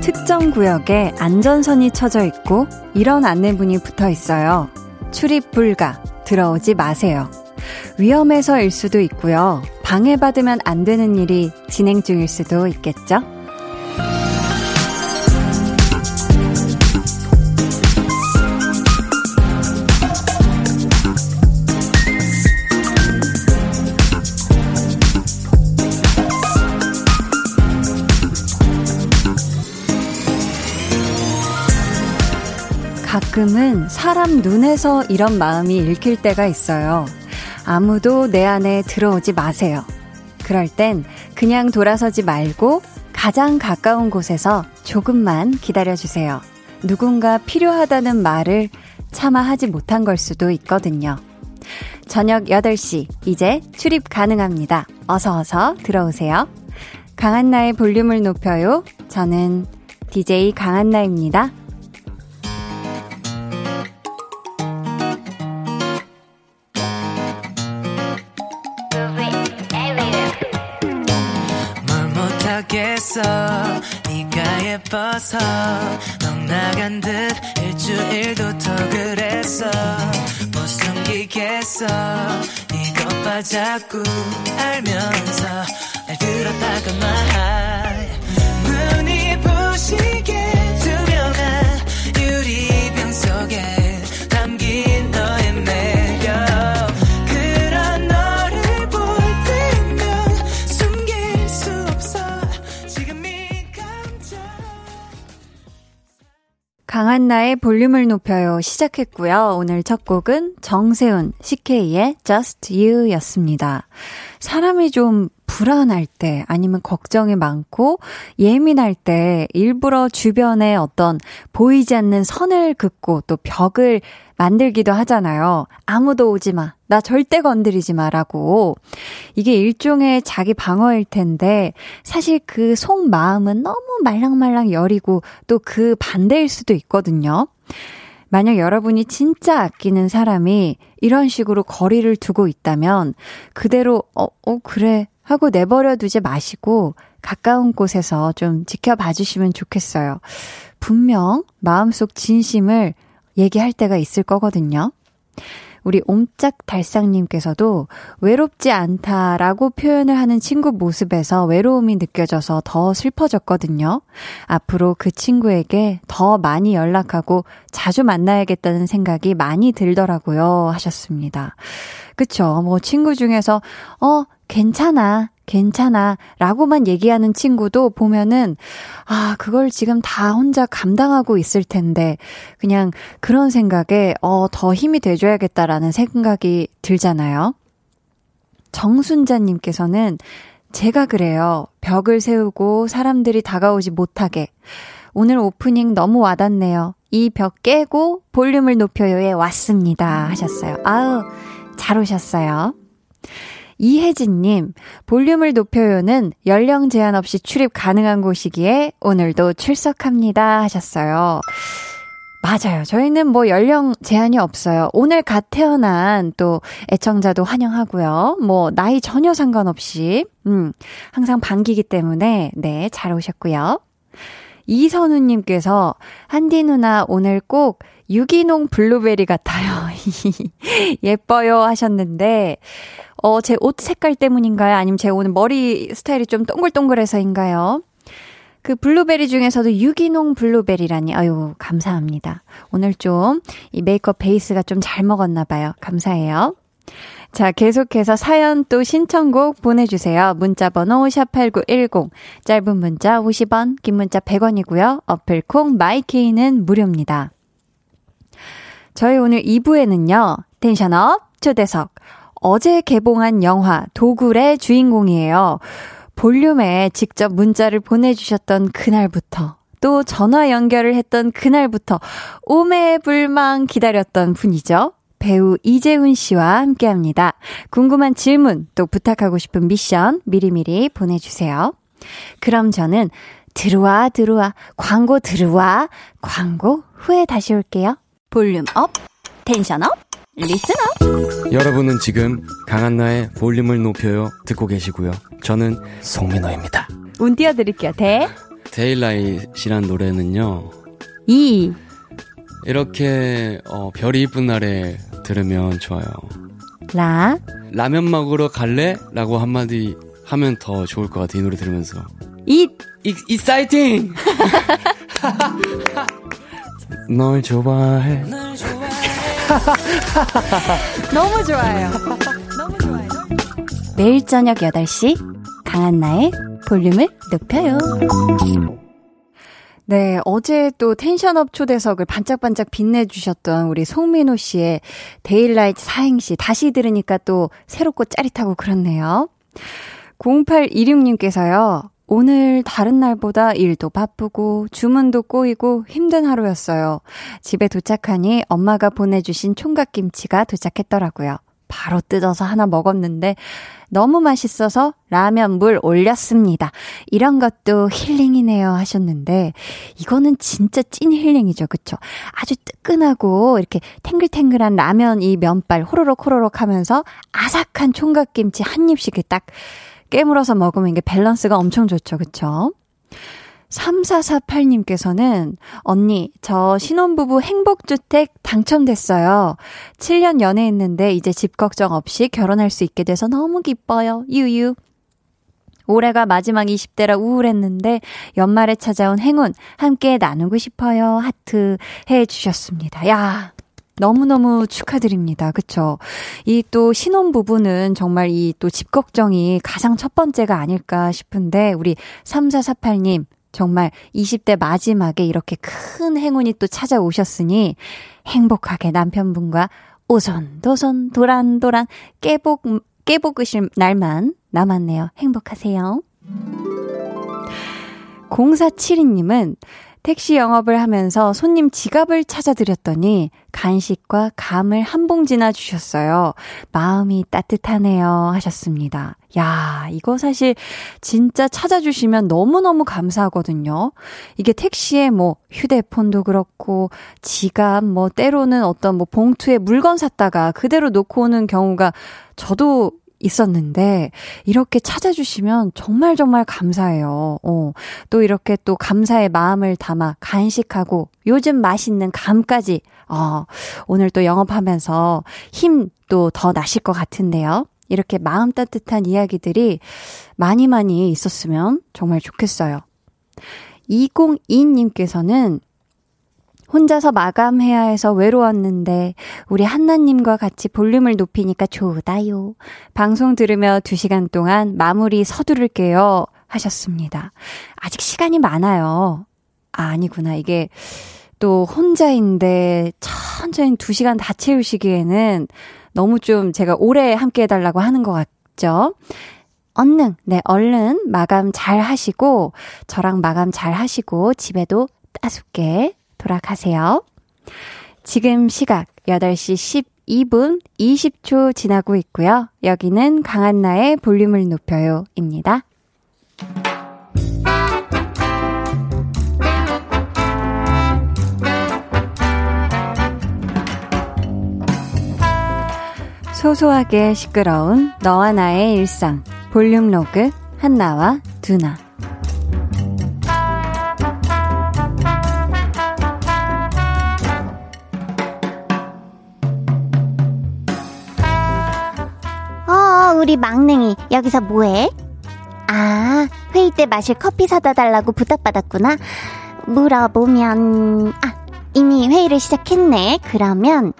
특정 구역에 안전선이 쳐져 있고 이런 안내문이 붙어 있어요. 출입 불가, 들어오지 마세요. 위험해서일 수도 있고요. 방해받으면 안 되는 일이 진행 중일 수도 있겠죠? 가끔은 사람 눈에서 이런 마음이 읽힐 때가 있어요. 아무도 내 안에 들어오지 마세요. 그럴 땐 그냥 돌아서지 말고 가장 가까운 곳에서 조금만 기다려주세요. 누군가 필요하다는 말을 차마 하지 못한 걸 수도 있거든요. 저녁 8시, 이제 출입 가능합니다. 어서어서 들어오세요. 강한나의 볼륨을 높여요. 저는 DJ 강한나입니다. 있어. 네가 예뻐서 넌 나간 듯 일주일도 더 그랬어. 못 숨기겠어. 이것 자꾸 알면서 날 들었다가 말 눈이 부시게 강한나의 볼륨을 높여요 시작했고요. 오늘 첫 곡은 정세훈, CK의 Just You 였습니다. 사람이 좀 불안할 때 아니면 걱정이 많고 예민할 때 일부러 주변에 어떤 보이지 않는 선을 긋고 또 벽을 만들기도 하잖아요. 아무도 오지 마. 나 절대 건드리지 마라고. 이게 일종의 자기 방어일 텐데 사실 그 속마음은 너무 말랑말랑 여리고 또 그 반대일 수도 있거든요. 만약 여러분이 진짜 아끼는 사람이 이런 식으로 거리를 두고 있다면 그대로 어, 어, 그래 하고 내버려 두지 마시고 가까운 곳에서 좀 지켜봐 주시면 좋겠어요. 분명 마음속 진심을 얘기할 때가 있을 거거든요. 우리 옴짝달싹님께서도 외롭지 않다라고 표현을 하는 친구 모습에서 외로움이 느껴져서 더 슬퍼졌거든요. 앞으로 그 친구에게 더 많이 연락하고 자주 만나야겠다는 생각이 많이 들더라고요. 하셨습니다. 그쵸. 뭐 친구 중에서, 어, 괜찮아. 괜찮아. 라고만 얘기하는 친구도 보면은, 아, 그걸 지금 다 혼자 감당하고 있을 텐데, 그냥 그런 생각에, 어, 더 힘이 돼줘야겠다라는 생각이 들잖아요. 정순자님께서는 제가 그래요. 벽을 세우고 사람들이 다가오지 못하게. 오늘 오프닝 너무 와닿네요. 이 벽 깨고 볼륨을 높여요에 왔습니다. 하셨어요. 아우, 잘 오셨어요. 이혜진님, 볼륨을 높여요는 연령 제한 없이 출입 가능한 곳이기에 오늘도 출석합니다 하셨어요. 맞아요. 저희는 뭐 연령 제한이 없어요. 오늘 갓 태어난 또 애청자도 환영하고요. 뭐 나이 전혀 상관없이 음, 항상 반기기 때문에 네, 잘 오셨고요. 이선우님께서 한디 누나 오늘 꼭 유기농 블루베리 같아요. 예뻐요 하셨는데 어, 제 옷 색깔 때문인가요? 아니면 제 오늘 머리 스타일이 좀 동글동글해서인가요? 그 블루베리 중에서도 유기농 블루베리라니, 아유, 감사합니다. 오늘 좀 이 메이크업 베이스가 좀 잘 먹었나 봐요. 감사해요. 자, 계속해서 사연 또 신청곡 보내주세요. 문자번호 샵8910, 짧은 문자 50원, 긴 문자 100원이고요. 어플 콩 마이케이는 무료입니다. 저희 오늘 2부에는요, 텐션업 초대석, 어제 개봉한 영화 도굴의 주인공이에요. 볼륨에 직접 문자를 보내주셨던 그날부터 또 전화 연결을 했던 그날부터 오매불망 기다렸던 분이죠. 배우 이재훈 씨와 함께 합니다. 궁금한 질문, 또 부탁하고 싶은 미션 미리미리 보내주세요. 그럼 저는 들어와, 들어와, 광고 들어와, 광고 후에 다시 올게요. volume up, tension up, listen up. 여러분은 지금 강한나의 볼륨을 높여요 듣고 계시고요. 저는 송민호입니다. 운 띄워드릴게요. 대, Daylight라는 노래는요. 이, 이렇게 어, 별이 이쁜 날에 들으면 좋아요. 라, 라면 먹으러 갈래? 라고 한마디 하면 더 좋을 것 같아 이 노래 들으면서. 잇. 이, 이사이팅! 널 좋아해. 너무 좋아요. 너무 좋아요. 매일 저녁 8시 강한나의 볼륨을 높여요. 네, 어제 또 tension up 초대석을 반짝반짝 빛내주셨던 우리 송민호 씨의 Daylight 사행시 다시 들으니까 또 새롭고 짜릿하고 그렇네요. 0826님께서요. 오늘 다른 날보다 일도 바쁘고 주문도 꼬이고 힘든 하루였어요. 집에 도착하니 엄마가 보내주신 총각김치가 도착했더라고요. 바로 뜯어서 하나 먹었는데 너무 맛있어서 라면 물 올렸습니다. 이런 것도 힐링이네요 하셨는데 이거는 진짜 찐 힐링이죠. 그쵸? 아주 뜨끈하고 이렇게 탱글탱글한 라면 이 면발 호로록 호로록 하면서 아삭한 총각김치 한 입씩 딱 깨물어서 먹으면 이게 밸런스가 엄청 좋죠. 그쵸? 3448님께서는 언니, 저 신혼부부 행복주택 당첨됐어요. 7년 연애했는데 이제 집 걱정 없이 결혼할 수 있게 돼서 너무 기뻐요. 유유. 올해가 마지막 20대라 우울했는데 연말에 찾아온 행운 함께 나누고 싶어요. 하트 해 주셨습니다. 야, 너무너무 축하드립니다. 그쵸? 이 또 신혼부부는 정말 이 또 집 걱정이 가장 첫 번째가 아닐까 싶은데, 우리 3448님, 정말 20대 마지막에 이렇게 큰 행운이 또 찾아오셨으니, 행복하게 남편분과 오손도손 도란도란 깨복, 깨복으실 날만 남았네요. 행복하세요. 0472님은 택시 영업을 하면서 손님 지갑을 찾아드렸더니 간식과 감을 한 봉지나 주셨어요. 마음이 따뜻하네요. 하셨습니다. 야, 이거 사실 진짜 찾아주시면 너무너무 감사하거든요. 이게 택시에 뭐 휴대폰도 그렇고 지갑 뭐 때로는 어떤 뭐 봉투에 물건 샀다가 그대로 놓고 오는 경우가 저도 있었는데 이렇게 찾아주시면 정말 정말 감사해요. 어, 또 이렇게 또 감사의 마음을 담아 간식하고 요즘 맛있는 감까지 어, 오늘 또 영업하면서 힘 또 더 나실 것 같은데요. 이렇게 마음 따뜻한 이야기들이 많이 많이 있었으면 정말 좋겠어요. 202님께서는 혼자서 마감해야 해서 외로웠는데 우리 한나님과 같이 볼륨을 높이니까 좋다요. 방송 들으며 2시간 동안 마무리 서두를게요. 하셨습니다. 아직 시간이 많아요. 아, 아니구나. 이게 또 혼자인데 천천히 2시간 다 채우시기에는 너무 좀 제가 오래 함께 해달라고 하는 것 같죠? 얼른, 네, 얼른 마감 잘 하시고, 저랑 마감 잘 하시고, 집에도 따숩게 돌아가세요. 지금 시각 8시 12분 20초 지나고 있고요. 여기는 강한나의 볼륨을 높여요 입니다. 소소하게 시끄러운 너와 나의 일상 볼륨 로그 한나와 두나 우리 막냉이 여기서 뭐해? 아, 회의 때 마실 커피 사다 달라고 부탁받았구나. 물어보면 아, 이미 회의를 시작했네. 그러면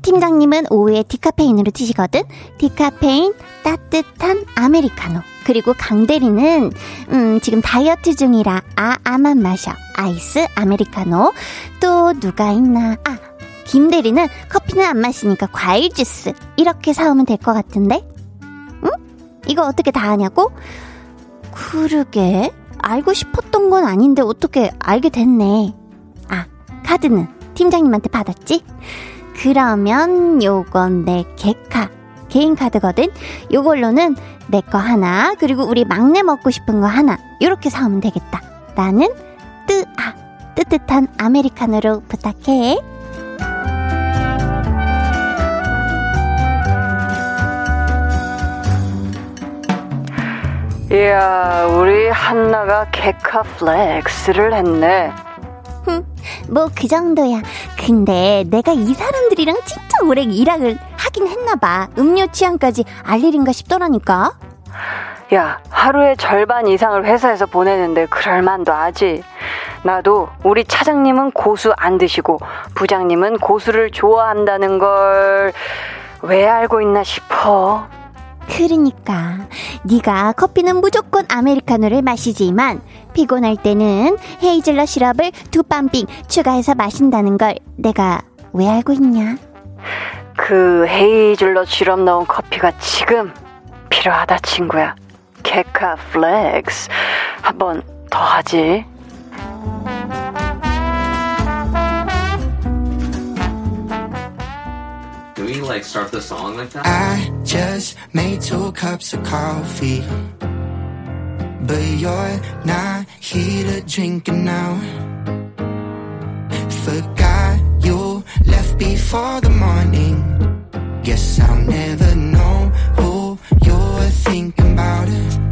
팀장님은 오후에 디카페인으로 드시거든. 디카페인 따뜻한 아메리카노. 그리고 강대리는 음, 지금 다이어트 중이라 아 아만 마셔. 아이스 아메리카노. 또 누가 있나? 아, 김대리는 커피는 안 마시니까 과일 주스. 이렇게 사오면 될 것 같은데? 응? 이거 어떻게 다 하냐고? 그러게. 알고 싶었던 건 아닌데 어떻게 알게 됐네. 아, 카드는 팀장님한테 받았지? 그러면 요건 내 개카. 개인 카드거든? 요걸로는 내 거 하나, 그리고 우리 막내 먹고 싶은 거 하나. 이렇게 사오면 되겠다. 나는 뜨아, 뜨뜻한 아메리카노로 부탁해. 이야, 우리 한나가 개카 flex를 했네. 뭐그 정도야. 근데 내가 이 사람들이랑 진짜 오래 일을 하긴 했나봐. 음료 취향까지 알 일인가 싶더라니까. 야, 하루에 절반 이상을 회사에서 보내는데 그럴만도 하지. 나도 우리 차장님은 고수 안 드시고 부장님은 고수를 좋아한다는 걸 왜 알고 있나 싶어. 그러니까 네가 커피는 무조건 아메리카노를 마시지만 피곤할 때는 헤이즐넛 시럽을 두 pumping 추가해서 마신다는 걸 내가 왜 알고 있냐? 그 헤이즐넛 시럽 넣은 커피가 지금 필요하다 친구야. 개카 flex 한번 더 하지. Like start the song like that? I just made two cups of coffee. But you're not here to drink it now. Forgot you left before the morning. Guess I'll never know who you're thinking about.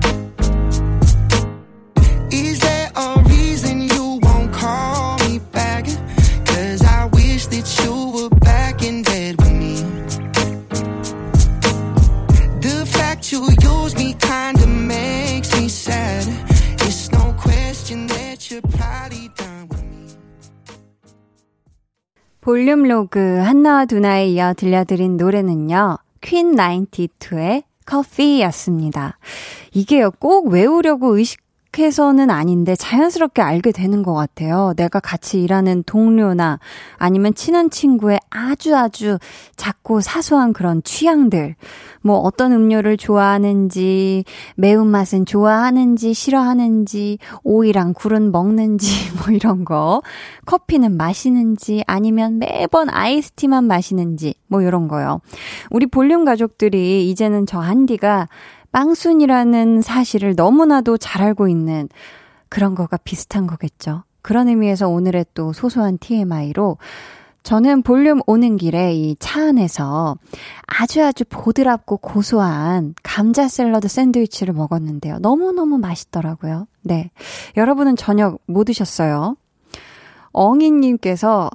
볼륨 로그 한나와 두나에 이어 들려드린 노래는요. 퀸 92의 커피였습니다. 이게요, 꼭 외우려고 의식 해서는 아닌데 자연스럽게 알게 되는 것 같아요. 내가 같이 일하는 동료나 아니면 친한 친구의 아주 아주 작고 사소한 그런 취향들. 뭐 어떤 음료를 좋아하는지, 매운맛은 좋아하는지, 싫어하는지, 오이랑 굴은 먹는지, 뭐 이런 거. 커피는 마시는지, 아니면 매번 아이스티만 마시는지, 뭐 이런 거요. 우리 볼륨 가족들이 이제는 저 한디가 빵순이라는 사실을 너무나도 잘 알고 있는 그런 거가 비슷한 거겠죠. 그런 의미에서 오늘의 또 소소한 TMI로 저는 볼륨 오는 길에 이 차 안에서 아주 아주 보드랍고 고소한 감자 샐러드 샌드위치를 먹었는데요. 너무너무 맛있더라고요. 네. 여러분은 저녁 뭐 드셨어요? 엉이님께서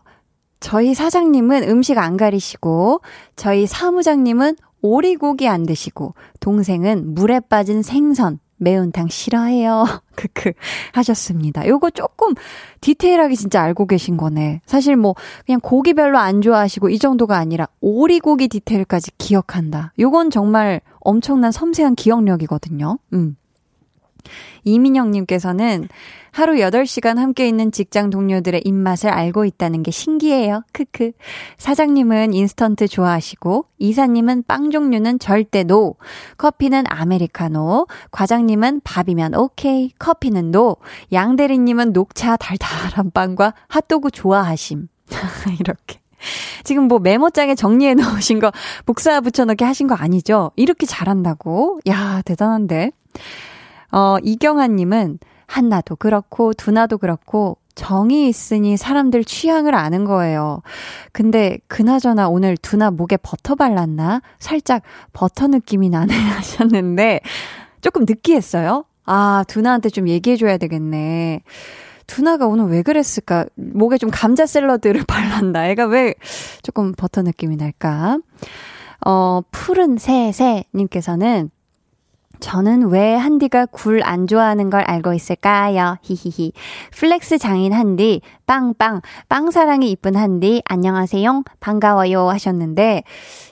저희 사장님은 음식 안 가리시고, 저희 사무장님은 오리고기 안 드시고, 동생은 물에 빠진 생선, 매운탕 싫어해요. 크크 하셨습니다. 요거 조금 디테일하게 진짜 알고 계신 거네. 사실 뭐 그냥 고기 별로 안 좋아하시고 이 정도가 아니라 오리고기 디테일까지 기억한다. 요건 정말 엄청난 섬세한 기억력이거든요. 음. 이민영님께서는 하루 8시간 함께 있는 직장 동료들의 입맛을 알고 있다는 게 신기해요. 크크. 사장님은 인스턴트 좋아하시고, 이사님은 빵 종류는 절대 no. 커피는 아메리카노. 과장님은 밥이면 오케이. 커피는 no. 양대리님은 녹차 달달한 빵과 핫도그 좋아하심. 이렇게. 지금 뭐 메모장에 정리해 놓으신 거 복사 붙여넣기 하신 거 아니죠? 이렇게 잘한다고? 야, 대단한데. 어, 이경아님은 한나도 그렇고 두나도 그렇고 정이 있으니 사람들 취향을 아는 거예요. 근데 그나저나 오늘 두나 목에 버터 발랐나? 살짝 버터 느낌이 나네 하셨는데 조금 느끼했어요. 아, 두나한테 좀 얘기해줘야 되겠네. 두나가 오늘 왜 그랬을까? 목에 좀 감자 샐러드를 발랐나? 애가 왜 조금 버터 느낌이 날까? 어, 푸른 새새님께서는 저는 왜 한디가 굴 안 좋아하는 걸 알고 있을까요? 히히히. flex 장인 한디, 빵빵, 빵사랑이 이쁜 한디, 안녕하세요. 반가워요. 하셨는데,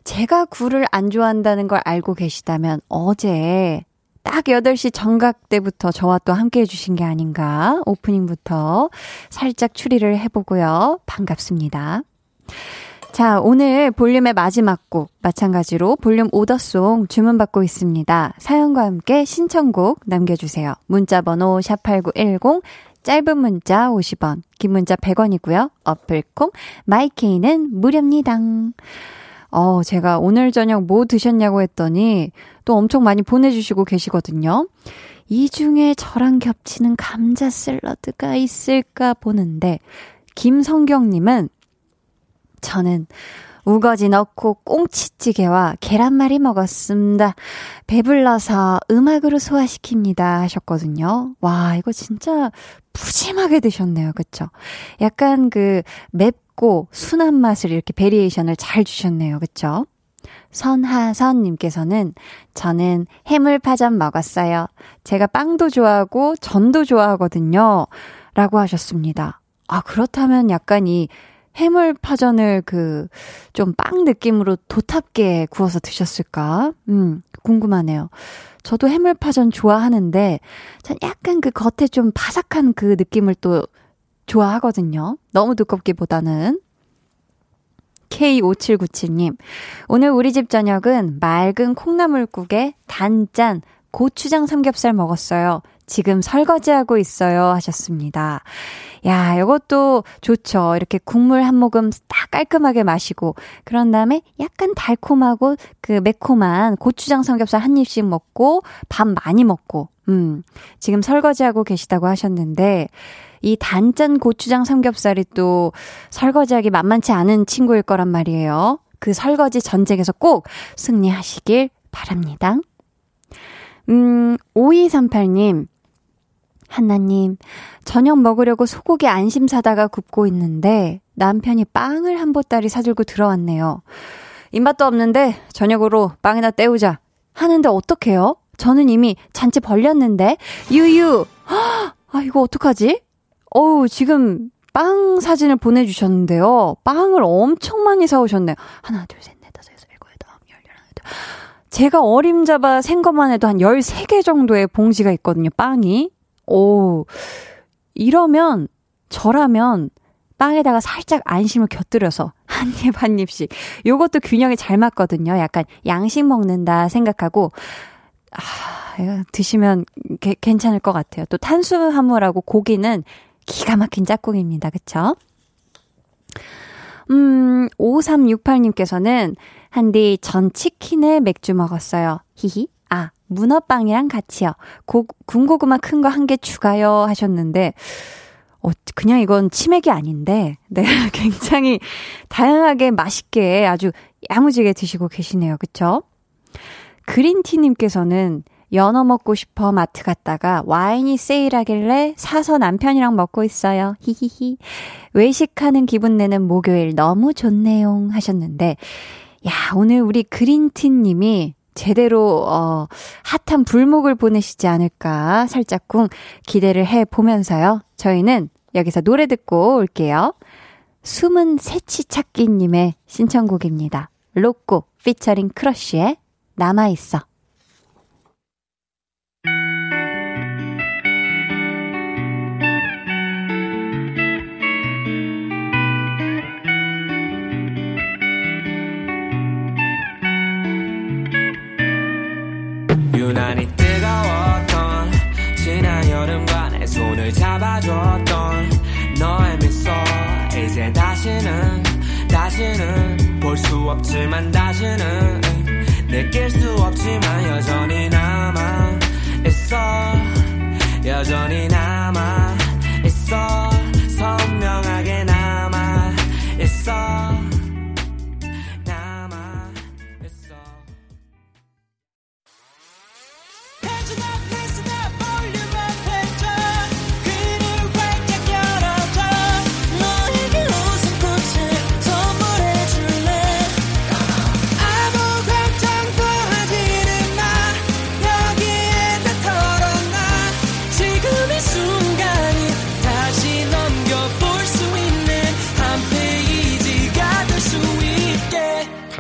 제가 굴을 안 좋아한다는 걸 알고 계시다면 어제 딱 8시 정각 때부터 저와 또 함께 해주신 게 아닌가. 오프닝부터 살짝 추리를 해보고요. 반갑습니다. 자, 오늘 볼륨의 마지막 곡, 마찬가지로 볼륨 오더송 주문받고 있습니다. 사연과 함께 신청곡 남겨주세요. 문자번호 샵8910, 짧은 문자 50원, 긴 문자 100원이고요. 어플콩, 마이케이는 무료입니다. 어, 제가 오늘 저녁 뭐 드셨냐고 했더니 또 엄청 많이 보내주시고 계시거든요. 이 중에 저랑 겹치는 감자 샐러드가 있을까 보는데, 김성경님은 저는 우거지 넣고 꽁치찌개와 계란말이 먹었습니다. 배불러서 음악으로 소화시킵니다 하셨거든요. 와, 이거 진짜 푸짐하게 드셨네요. 그쵸? 약간 그 맵고 순한 맛을 이렇게 variation을 잘 주셨네요. 그쵸? 선하선님께서는 저는 해물파전 먹었어요. 제가 빵도 좋아하고 전도 좋아하거든요. 라고 하셨습니다. 아, 그렇다면 약간 이 해물파전을 그, 좀 빵 느낌으로 도탑게 구워서 드셨을까? 음, 궁금하네요. 저도 해물파전 좋아하는데, 전 약간 그 겉에 좀 바삭한 그 느낌을 또 좋아하거든요. 너무 두껍기보다는. K5797님, 오늘 우리 집 저녁은 맑은 콩나물국에 단짠 고추장 삼겹살 먹었어요. 지금 설거지하고 있어요. 하셨습니다. 야, 이것도 좋죠. 이렇게 국물 한 모금 딱 깔끔하게 마시고, 그런 다음에 약간 달콤하고 그 매콤한 고추장 삼겹살 한 입씩 먹고, 밥 많이 먹고, 음, 지금 설거지하고 계시다고 하셨는데, 이 단짠 고추장 삼겹살이 또 설거지하기 만만치 않은 친구일 거란 말이에요. 그 설거지 전쟁에서 꼭 승리하시길 바랍니다. 음, 5238님. 한나님, 저녁 먹으려고 소고기 안심 사다가 굽고 있는데 남편이 빵을 한 보따리 사들고 들어왔네요. 입맛도 없는데 저녁으로 빵이나 때우자. 하는데 어떡해요? 저는 이미 잔치 벌렸는데 유유. 아 이거 어떡하지? 어우 지금 빵 사진을 보내주셨는데요. 빵을 엄청 많이 사오셨네요. 하나 둘 셋 넷 다섯 여섯 일곱 여덟 아홉 열 둘. 제가 어림잡아 생 것만 해도 한 13개 정도의 봉지가 있거든요. 빵이. 오, 이러면 저라면 빵에다가 살짝 안심을 곁들여서 한 입 한 입씩. 요것도 균형이 잘 맞거든요. 약간 양식 먹는다 생각하고 아, 드시면 게, 괜찮을 것 같아요. 또 탄수화물하고 고기는 기가 막힌 짝꿍입니다. 그쵸? 음, 5368님께서는 한디 전 치킨에 맥주 먹었어요. 히히. 아, 문어빵이랑 같이요. 고, 군고구마 큰 거 한 개 추가요 하셨는데, 어, 그냥 이건 치맥이 아닌데, 네, 굉장히 다양하게 맛있게 아주 야무지게 드시고 계시네요. 그쵸? 그린티님께서는 연어 먹고 싶어 마트 갔다가 와인이 세일하길래 사서 남편이랑 먹고 있어요. 히히히. 외식하는 기분 내는 목요일 너무 좋네요. 하셨는데, 야, 오늘 우리 그린티님이 제대로 어 핫한 불목을 보내시지 않을까 살짝쿵 기대를 해 보면서요. 저희는 여기서 노래 듣고 올게요. 숨은 새치 찾기 님의 신청곡입니다. 로꼬 피처링 크러쉬의 남아 있어. 다시는 볼 수 없지만 다시는 느낄 수 없지만 여전히 남아 있어. 여전히 남아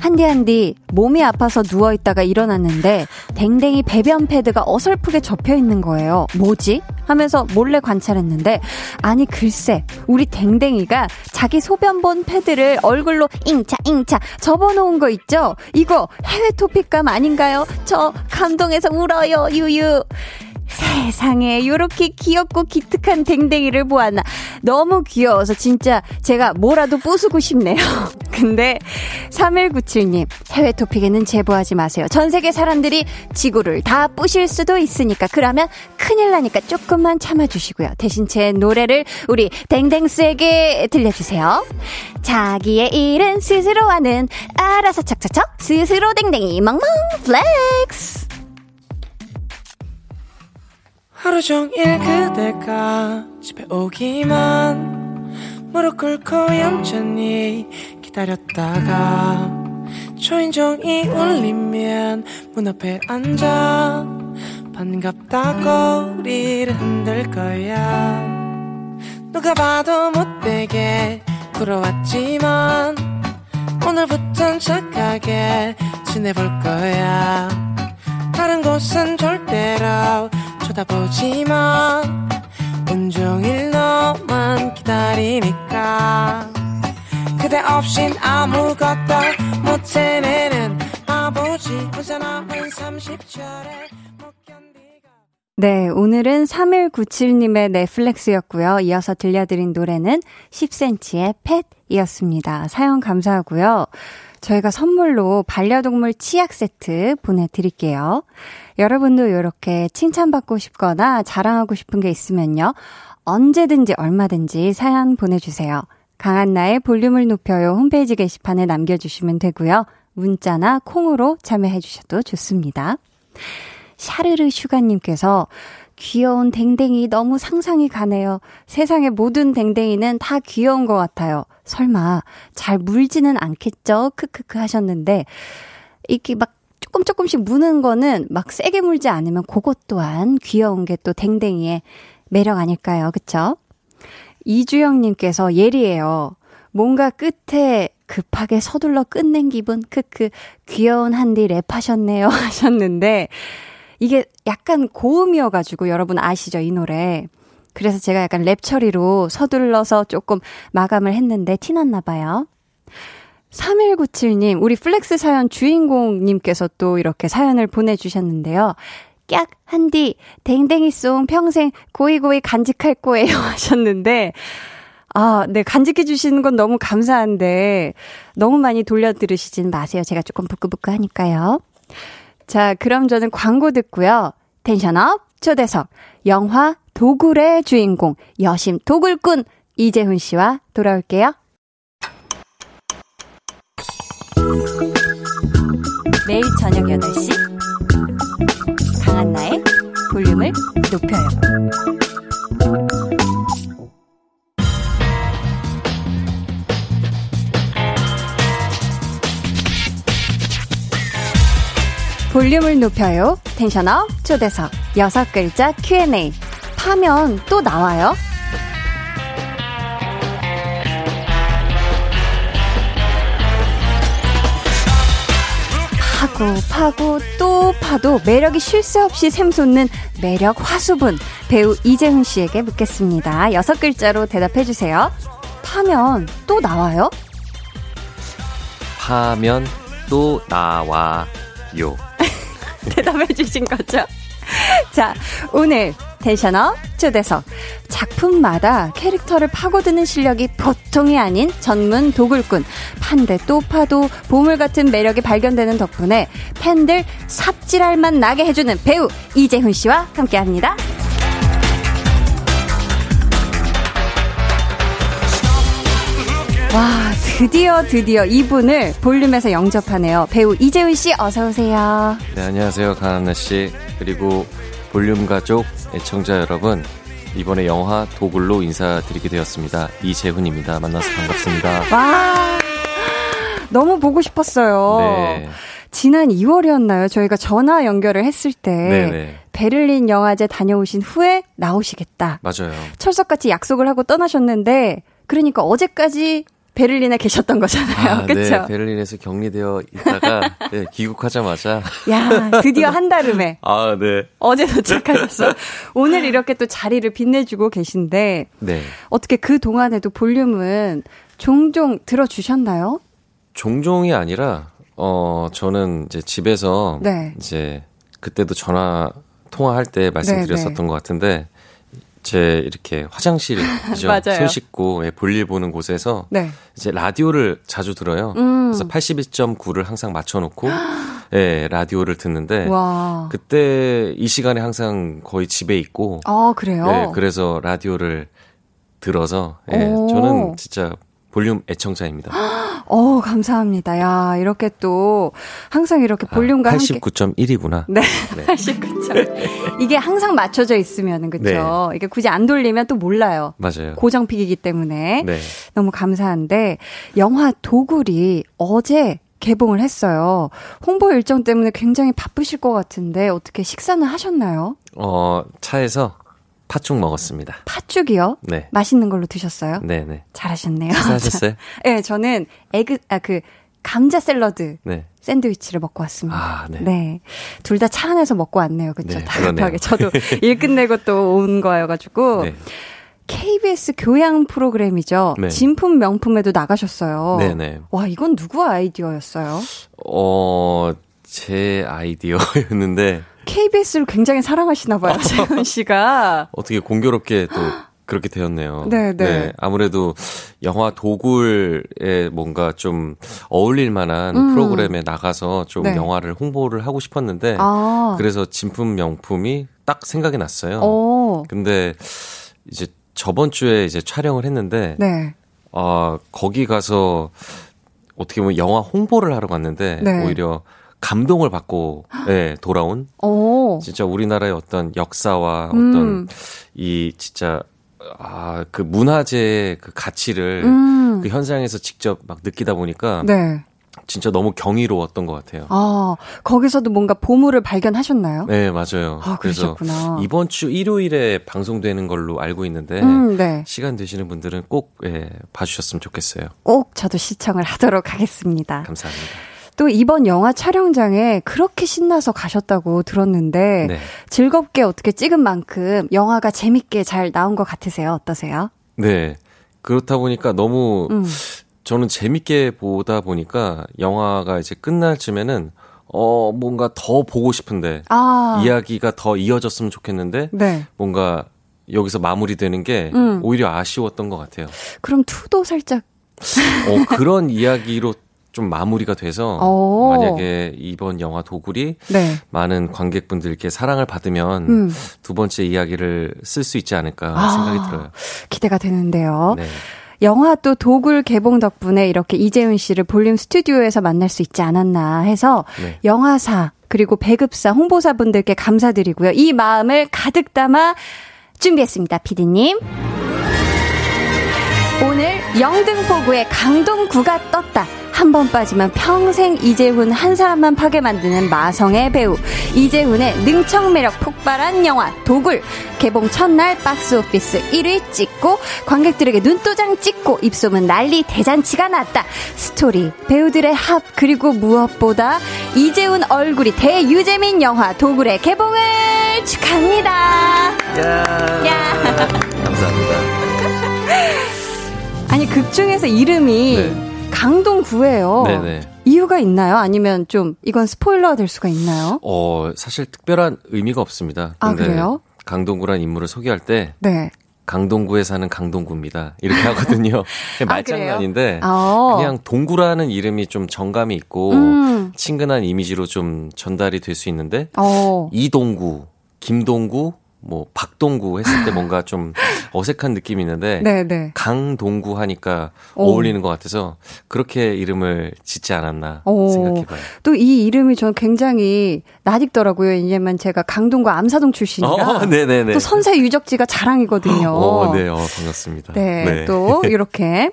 한디 한디 몸이 아파서 누워 있다가 일어났는데 댕댕이 배변 패드가 어설프게 접혀 있는 거예요. 뭐지? 하면서 몰래 관찰했는데 아니 글쎄 우리 댕댕이가 자기 소변 본 패드를 얼굴로 잉차 잉차 접어놓은 거 있죠? 이거 해외 토픽감 아닌가요? 저 감동해서 울어요 유유. 세상에 요렇게 귀엽고 기특한 댕댕이를 보았나. 너무 귀여워서 진짜 제가 뭐라도 부수고 싶네요. 근데 3197님 해외 토픽에는 제보하지 마세요. 전 세계 사람들이 지구를 다 부실 수도 있으니까 그러면 큰일 나니까 조금만 참아주시고요. 대신 제 노래를 우리 댕댕스에게 들려주세요. 자기의 일은 스스로 하는. 알아서 척척척. 스스로 댕댕이 멍멍 flex 하루 종일 그대가 집에 오기만 무릎 꿇고 얌전히 기다렸다가 초인종이 울리면 문 앞에 앉아 반갑다고 우리를 흔들 거야. 누가 봐도 못되게 굴어왔지만 오늘부턴 착하게 지내볼 거야. 다른 곳은 절대로 쳐다보지 마 온종일 너만 기다리니까 그대 없인 아무것도 못 해내는 바보지 혼자 남은 30초를 못 견디고 네, 오늘은 3197님의 넷플렉스였고요. 이어서 들려드린 노래는 10cm의 팻이었습니다. 사연 감사하고요. 저희가 선물로 반려동물 치약 세트 보내드릴게요. 여러분도 이렇게 칭찬받고 싶거나 자랑하고 싶은 게 있으면요. 언제든지 얼마든지 사연 보내주세요. 강한나의 볼륨을 높여요 홈페이지 게시판에 남겨주시면 되고요. 문자나 콩으로 참여해주셔도 좋습니다. 샤르르 슈가님께서 귀여운 댕댕이 너무 상상이 가네요. 세상의 모든 댕댕이는 다 귀여운 것 같아요. 설마 잘 물지는 않겠죠? 크크크 하셨는데 이렇게 막 조금 조금씩 무는 거는 막 세게 물지 않으면 그것 또한 귀여운 게 또 댕댕이의 매력 아닐까요? 그쵸? 이주영님께서 예리해요. 뭔가 끝에 급하게 서둘러 끝낸 기분, 크크, 귀여운 한디 랩하셨네요. 하셨는데, 이게 약간 고음이어가지고 여러분 아시죠? 이 노래. 그래서 제가 약간 랩 처리로 서둘러서 조금 마감을 했는데 티났나봐요. 3197님, 우리 flex 사연 주인공님께서 또 이렇게 사연을 보내주셨는데요. 깍, 한디, 댕댕이송 평생 고이고이 간직할 거예요 하셨는데, 아, 네, 간직해 주시는 건 너무 감사한데, 너무 많이 돌려 들으시진 마세요. 제가 조금 부끄부끄 하니까요. 자, 그럼 저는 광고 듣고요. tension up 초대석, 영화 도굴의 주인공, 여심 도굴꾼 이재훈 씨와 돌아올게요. 매일 저녁 8시 강한나의 볼륨을 높여요. 볼륨을 높여요. 텐션업 초대석 여섯 글자 Q&A 파면 또 나와요. 파고 파고 또 파도 매력이 쉴 새 없이 샘솟는 매력 화수분 배우 이재훈 씨에게 묻겠습니다. 여섯 글자로 대답해 주세요. 파면 또 나와요? 파면 또 나와요. 대답해 주신 거죠? 자, 오늘 텐션업 초대석 작품마다 캐릭터를 파고드는 실력이 보통이 아닌 전문 도굴꾼 판대 또 파도 보물 같은 매력이 발견되는 덕분에 팬들 삽질할 맛 나게 해주는 배우 이재훈 씨와 함께 합니다. 와, 드디어 드디어 이분을 볼륨에서 영접하네요. 배우 이재훈 씨 어서 오세요. 네, 안녕하세요. 강한나 씨. 그리고 볼륨 가족 애청자 여러분. 이번에 영화 도굴로 인사드리게 되었습니다. 이재훈입니다. 만나서 반갑습니다. 와, 너무 보고 싶었어요. 네. 지난 2월이었나요? 저희가 전화 연결을 했을 때 네네. 베를린 영화제 다녀오신 후에 나오시겠다. 맞아요. 철석같이 약속을 하고 떠나셨는데 그러니까 어제까지 베를린에 계셨던 거잖아요. 아, 그쵸? 네, 베를린에서 격리되어 있다가 네, 귀국하자마자 야, 드디어 한 달음에 아, 네. 어제 도착하셔서 오늘 이렇게 또 자리를 빛내주고 계신데 네. 어떻게 그 동안에도 볼륨은 종종 들어 주셨나요? 종종이 아니라 어 저는 이제 집에서 네. 이제 그때도 전화 통화할 때 말씀드렸었던 네, 네. 것 같은데 제 이렇게. 맞아요. 손 씻고 예, 볼일 보는 곳에서 네. 이제 라디오를 자주 들어요. 음. 그래서 81.9를 항상 맞춰놓고 예, 라디오를 듣는데 와. 그때 이 시간에 항상 거의 집에 있고 아, 그래요? 예, 그래서 라디오를 들어서 예, 오. 저는 진짜 볼륨 애청자입니다. 어, 감사합니다. 야, 이렇게 또 항상 이렇게 볼륨과 아, 함께 89.1이구나. 네. 네. 89점. 이게 항상 맞춰져 있으면은 그렇죠. 이게 굳이 안 돌리면 또 몰라요. 맞아요. 고정픽이기 때문에 네. 너무 감사한데 영화 도굴이 어제 개봉을 했어요. 홍보 일정 때문에 굉장히 바쁘실 것 같은데 어떻게 식사는 하셨나요? 어, 차에서 팥죽 먹었습니다. 팥죽이요? 네. 맛있는 걸로 드셨어요? 네, 네. 잘하셨네요. 식사하셨어요? 네, 저는 에그 아 그 감자 샐러드 네. 샌드위치를 먹고 왔습니다. 아, 네. 둘 다 차 안에서 먹고 왔네요. 그쵸? 네, 다급하게. 저도 일 끝내고 또 온 거여가지고. 네. KBS 교양 프로그램이죠. 네. 진품 명품에도 나가셨어요. 네네. 와, 이건 누구 아이디어였어요? 어, 제 아이디어였는데 KBS를 굉장히 사랑하시나 봐요, 재훈 씨가. 어떻게 공교롭게 또 그렇게 되었네요. 네, 네. 아무래도 영화 도굴에 뭔가 좀 어울릴 만한 음. 프로그램에 나가서 좀 네. 영화를 홍보를 하고 싶었는데 아. 그래서 진품 명품이 딱 생각이 났어요. 오. 근데 이제 저번 주에 이제 촬영을 했는데 네. 아, 거기 가서 어떻게 보면 영화 홍보를 하러 갔는데 네. 오히려 감동을 받고 예, 돌아온 오. 진짜 우리나라의 어떤 역사와 어떤 음. 이 진짜 아, 그 문화재의 그 가치를 음. 그 현장에서 직접 막 느끼다 보니까 네. 진짜 너무 경이로웠던 것 같아요. 아, 거기서도 뭔가 보물을 발견하셨나요? 네, 맞아요. 아, 그래서 그러셨구나. 이번 주 일요일에 방송되는 걸로 알고 있는데 음, 네. 시간 되시는 분들은 꼭 예, 봐주셨으면 좋겠어요. 꼭 저도 시청을 하도록 하겠습니다. 감사합니다. 또 이번 영화 촬영장에 그렇게 신나서 가셨다고 들었는데 네. 즐겁게 어떻게 찍은 만큼 영화가 재밌게 잘 나온 것 같으세요? 어떠세요? 네. 그렇다 보니까 너무 음. 저는 재밌게 보다 보니까 영화가 이제 끝날 쯤에는 어 뭔가 더 보고 싶은데 아, 이야기가 더 이어졌으면 좋겠는데 네. 뭔가 여기서 마무리되는 게 음. 오히려 아쉬웠던 것 같아요. 그럼 투도 살짝 어 그런 이야기로 좀 마무리가 돼서 오. 만약에 이번 영화 도굴이 네. 많은 관객분들께 사랑을 받으면 음. 두 번째 이야기를 쓸 수 있지 않을까 아. 생각이 들어요. 기대가 되는데요. 네. 영화 또 도굴 개봉 덕분에 이렇게 이재훈 씨를 볼륨 스튜디오에서 만날 수 있지 않았나 해서 네. 영화사 그리고 배급사 홍보사분들께 감사드리고요. 이 마음을 가득 담아 준비했습니다. 피디님. 오늘 영등포구의 강동구가 떴다. 한 번 빠지면 평생 이재훈 한 사람만 파게 만드는 마성의 배우 이재훈의 능청 매력 폭발한 영화 도굴 개봉 첫날 박스 오피스 1위 찍고 관객들에게 눈도장 찍고 입소문 난리 대잔치가 났다 스토리 배우들의 합 그리고 무엇보다 이재훈 얼굴이 대유재민 영화 도굴의 개봉을 축하합니다 야. 감사합니다. 아니 극 중에서 이름이 네. 강동구예요 네네. 이유가 있나요? 아니면 좀 이건 스포일러가 될 수가 있나요? 어, 사실 특별한 의미가 없습니다. 아, 그래요? 강동구란 인물을 소개할 때 네. 강동구에 사는 강동구입니다. 이렇게 하거든요. 아, 말장난인데 어. 그냥 동구라는 이름이 좀 정감이 있고 음. 친근한 이미지로 좀 전달이 될 수 있는데 어. 이동구, 김동구, 뭐 박동구 했을 때 뭔가 좀 어색한 느낌이 있는데 네, 네. 강동구 하니까 오. 어울리는 것 같아서 그렇게 이름을 짓지 않았나 오. 생각해봐요. 또 이 이름이 저는 굉장히 낯익더라고요. 왜냐면 제가 강동구 암사동 출신이라 어, 네네네. 또 선세 유적지가 자랑이거든요. 어, 네, 어, 반갑습니다. 네, 또 이렇게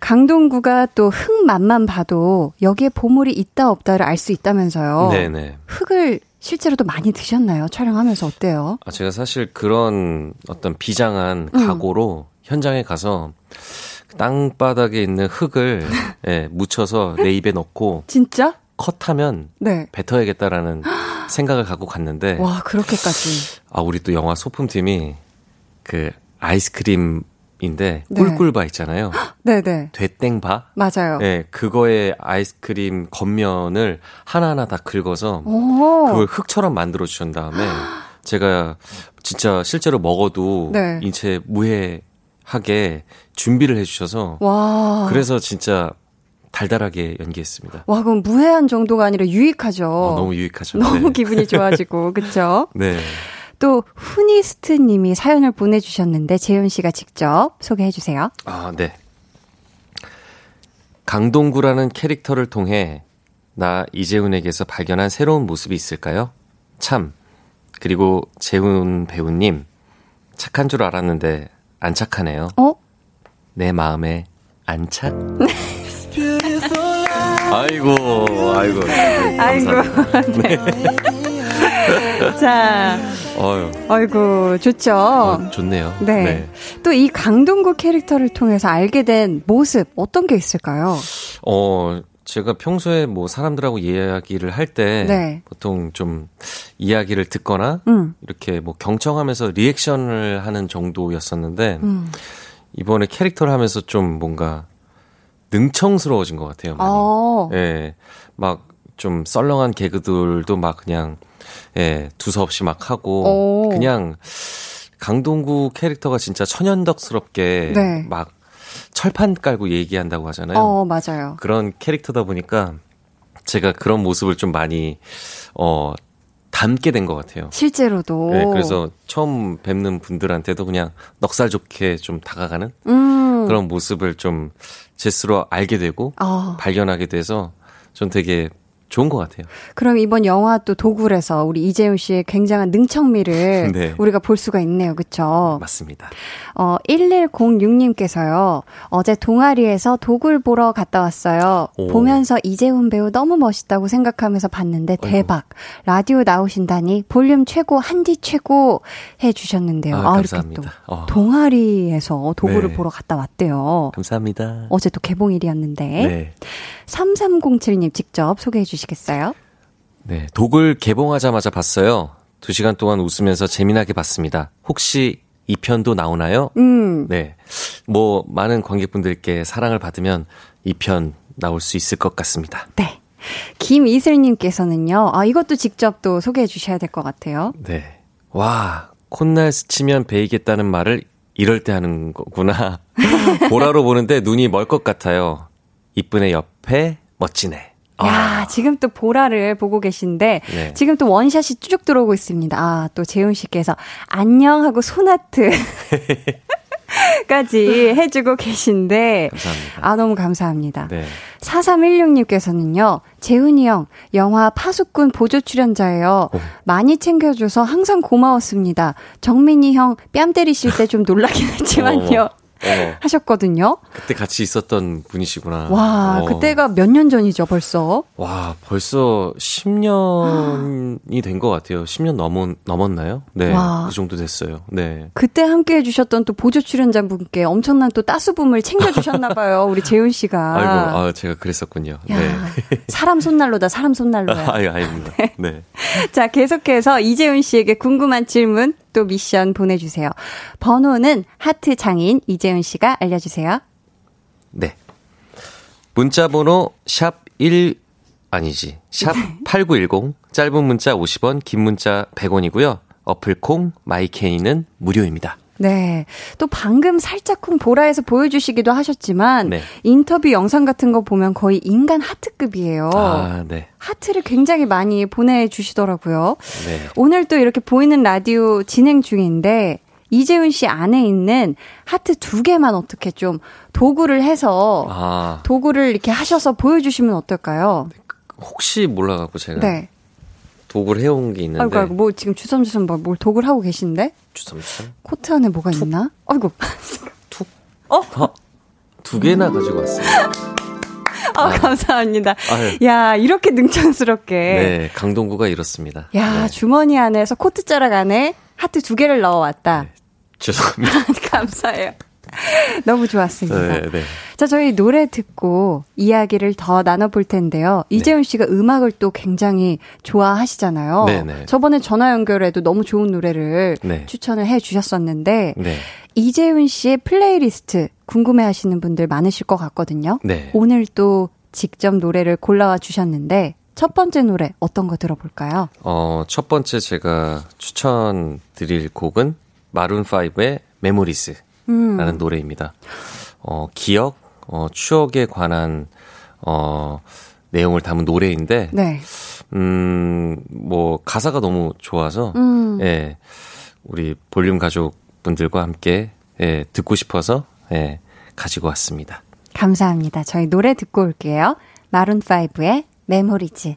강동구가 또 흙 맛만 봐도 여기에 보물이 있다 없다를 알 수 있다면서요. 네 네. 흙을 실제로도 많이 드셨나요? 촬영하면서 어때요? 아, 제가 사실 그런 어떤 비장한 음. 각오로 현장에 가서 땅바닥에 있는 흙을 예, 묻혀서 내 입에 넣고 진짜? 컷하면 네. 뱉어야겠다라는 생각을 갖고 갔는데 와, 그렇게까지. 아 우리 또 영화 소품팀이 그 아이스크림 인데 네. 꿀꿀바 있잖아요. 네네. 되땡바. 맞아요. 예, 그거에 아이스크림 겉면을 하나하나 다 긁어서 오. 그걸 흙처럼 만들어 주신 다음에 제가 진짜 실제로 먹어도 네. 인체 무해하게 준비를 해주셔서 와. 그래서 진짜 달달하게 연기했습니다. 와, 그럼 무해한 정도가 아니라 유익하죠. 어, 너무 유익하죠. 너무 네. 기분이 좋아지고, 그쵸? 네. 또, 후니스트 님이 사연을 보내주셨는데, 재훈 씨가 직접 소개해 주세요. 아, 네. 강동구라는 캐릭터를 통해 나 이재훈에게서 발견한 새로운 모습이 있을까요? 참. 그리고 재훈 배우님, 착한 줄 알았는데 안 착하네요. 어? 내 마음에 안 착? 아이고, 아이고. 아이고. 감사합니다. 자, 어유, 아이고, 좋죠. 어, 좋네요. 네. 또 이 강동구 캐릭터를 통해서 알게 된 모습, 어떤 게 있을까요? 어, 제가 평소에 뭐 사람들하고 이야기를 할때 네. 보통 좀 이야기를 듣거나 음. 이렇게 뭐 경청하면서 리액션을 하는 정도였었는데 음. 이번에 캐릭터를 하면서 좀 뭔가 능청스러워진 것 같아요. 많이. 어. 예. 막 좀 썰렁한 개그들도 막 그냥 예, 두서없이 막 하고 오. 그냥 강동구 캐릭터가 진짜 천연덕스럽게 네. 막 철판 깔고 얘기한다고 하잖아요. 어, 맞아요. 그런 캐릭터다 보니까 제가 그런 모습을 좀 많이 어 담게 된 것 같아요. 실제로도. 네, 그래서 처음 뵙는 분들한테도 그냥 넉살 좋게 좀 다가가는 음. 그런 모습을 좀 제스로 알게 되고 아. 발견하게 돼서 전 되게 좋은 것 같아요. 그럼 이번 영화 또 도굴에서 우리 이재훈 씨의 굉장한 능청미를 네. 우리가 볼 수가 있네요. 그쵸? 맞습니다. 어, 1106님께서요, 어제 동아리에서 도굴 보러 갔다 왔어요. 오. 보면서 이재훈 배우 너무 멋있다고 생각하면서 봤는데 대박. 라디오 나오신다니 볼륨 최고, 한디 최고 해주셨는데요. 아, 이렇게 감사합니다. 또 어. 동아리에서 도굴을 네. 보러 갔다 왔대요. 감사합니다. 어제 또 개봉일이었는데. 네. 3307님 직접 소개해 주 시겠어요? 네. 독을 개봉하자마자 봤어요. 두 시간 동안 웃으면서 재미나게 봤습니다. 혹시 2편도 나오나요? 음. 네. 뭐, 많은 관객분들께 사랑을 받으면 2편 나올 수 있을 것 같습니다. 네. 김이슬님께서는요, 아, 이것도 직접 또 소개해 주셔야 될 것 같아요. 네. 와, 콧날 스치면 베이겠다는 말을 이럴 때 하는 거구나. 보라로 보는데 눈이 멀 것 같아요. 이쁜애 옆에 멋지네. 야, 지금 또 보라를 보고 계신데, 아. 네. 지금 또 원샷이 쭉 들어오고 있습니다. 아, 또 재훈 씨께서 안녕 하고 손하트. 까지 해주고 계신데, 감사합니다. 아, 너무 감사합니다. 네. 4316님께서는요, 재훈이 형, 영화 파수꾼 보조 출연자예요. 오. 많이 챙겨줘서 항상 고마웠습니다. 정민이 형 뺨 때리실 때 좀 놀라긴 했지만요. 어, 하셨거든요. 그때 같이 있었던 분이시구나. 와, 어. 그때가 몇 년 전이죠, 벌써. 와, 벌써 10년이 된 것 같아요. 10년 넘었, 넘었나요? 네. 와. 그 정도 됐어요. 네. 그때 함께 해주셨던 또 보조 출연자 분께 엄청난 또 따수붐을 챙겨주셨나봐요, 우리 재훈 씨가. 아이고, 아, 제가 그랬었군요. 야, 네. 사람 손난로다, 사람 손난로야. 아유, 아닙니다. 네. 자, 계속해서 이재훈 씨에게 궁금한 질문 또 미션 보내주세요. 번호는 하트 장인 이재훈 씨가 알려주세요. 네. 문자 번호 샵 1, 아니지. 샵 8910. 짧은 문자 50원, 긴 문자 100원이고요. 어플 콩, 마이케이는 무료입니다. 네. 또 방금 살짝쿵 보라에서 보여주시기도 하셨지만 네. 인터뷰 영상 같은 거 보면 거의 인간 하트급이에요. 아, 네. 하트를 굉장히 많이 보내주시더라고요. 네. 오늘 또 이렇게 보이는 라디오 진행 중인데 이재훈 씨 안에 있는 하트 두 개만 어떻게 좀 도구를 해서 아, 도구를 이렇게 하셔서 보여주시면 어떨까요? 혹시 몰라갖고 제가 네. 도구를 해온 게 있는데. 아이고, 아이고, 뭐 지금 주섬주섬 뭐, 뭘 도굴을 하고 계신데? 주섬주섬. 코트 안에 뭐가 있나? 아이고. 툭. 어? 어? 두 개나 가지고 왔어요. 아, 감사합니다. 아유. 야, 이렇게 능청스럽게. 네, 강동구가 이렇습니다. 야, 네, 주머니 안에서 코트 자락 안에 하트 두 개를 넣어 왔다. 죄송합니다. 감사해요. 너무 좋았습니다. 네, 네. 자, 저희 노래 듣고 이야기를 더 나눠볼 텐데요. 이제훈 씨가 음악을 또 굉장히 좋아하시잖아요. 네, 네. 저번에 전화 연결해도 너무 좋은 노래를 네. 추천을 해 주셨었는데, 네. 이제훈 씨의 플레이리스트 궁금해 하시는 분들 많으실 것 같거든요. 네. 오늘 또 직접 노래를 골라와 주셨는데, 첫 번째 노래 어떤 거 들어볼까요? 어, 첫 번째 제가 추천드릴 곡은 Maroon 5의 Memories 라는 음. 노래입니다. 어, 기억, 어, 추억에 관한, 어, 내용을 담은 노래인데, 네. 음, 뭐, 가사가 너무 좋아서, 음. 예, 우리 볼륨 가족분들과 함께, 예, 듣고 싶어서, 예, 가지고 왔습니다. 감사합니다. 저희 노래 듣고 올게요. 마룬5의 메모리즈.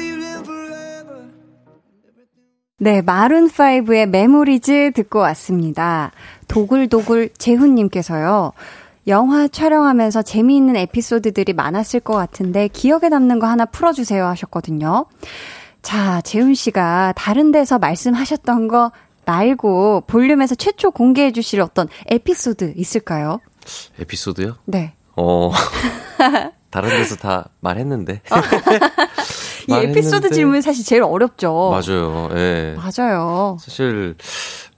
네, 마룬5의 메모리즈 듣고 왔습니다. 도굴도굴 재훈님께서요. 영화 촬영하면서 재미있는 에피소드들이 많았을 것 같은데 기억에 남는 거 하나 풀어주세요 하셨거든요. 자, 재훈 씨가 다른 데서 말씀하셨던 거 말고 볼륨에서 최초 공개해 주실 어떤 에피소드 있을까요? 에피소드요? 네. 어, 다른 데서 다 말했는데. 이 에피소드. 질문이 사실 제일 어렵죠. 맞아요, 예. 맞아요. 사실,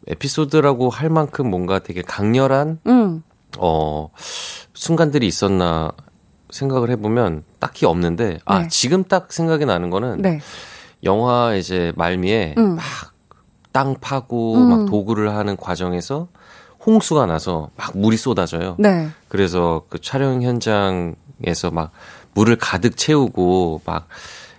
에피소드라고 할 만큼 뭔가 되게 강렬한, 음, 어, 순간들이 있었나 생각을 해보면 딱히 없는데, 아, 네. 지금 딱 생각이 나는 거는, 네. 영화 이제 말미에 음. 막땅 파고 음. 막 도구를 하는 과정에서 홍수가 나서 막 물이 쏟아져요. 네. 그래서 그 촬영 현장 에서 막 물을 가득 채우고 막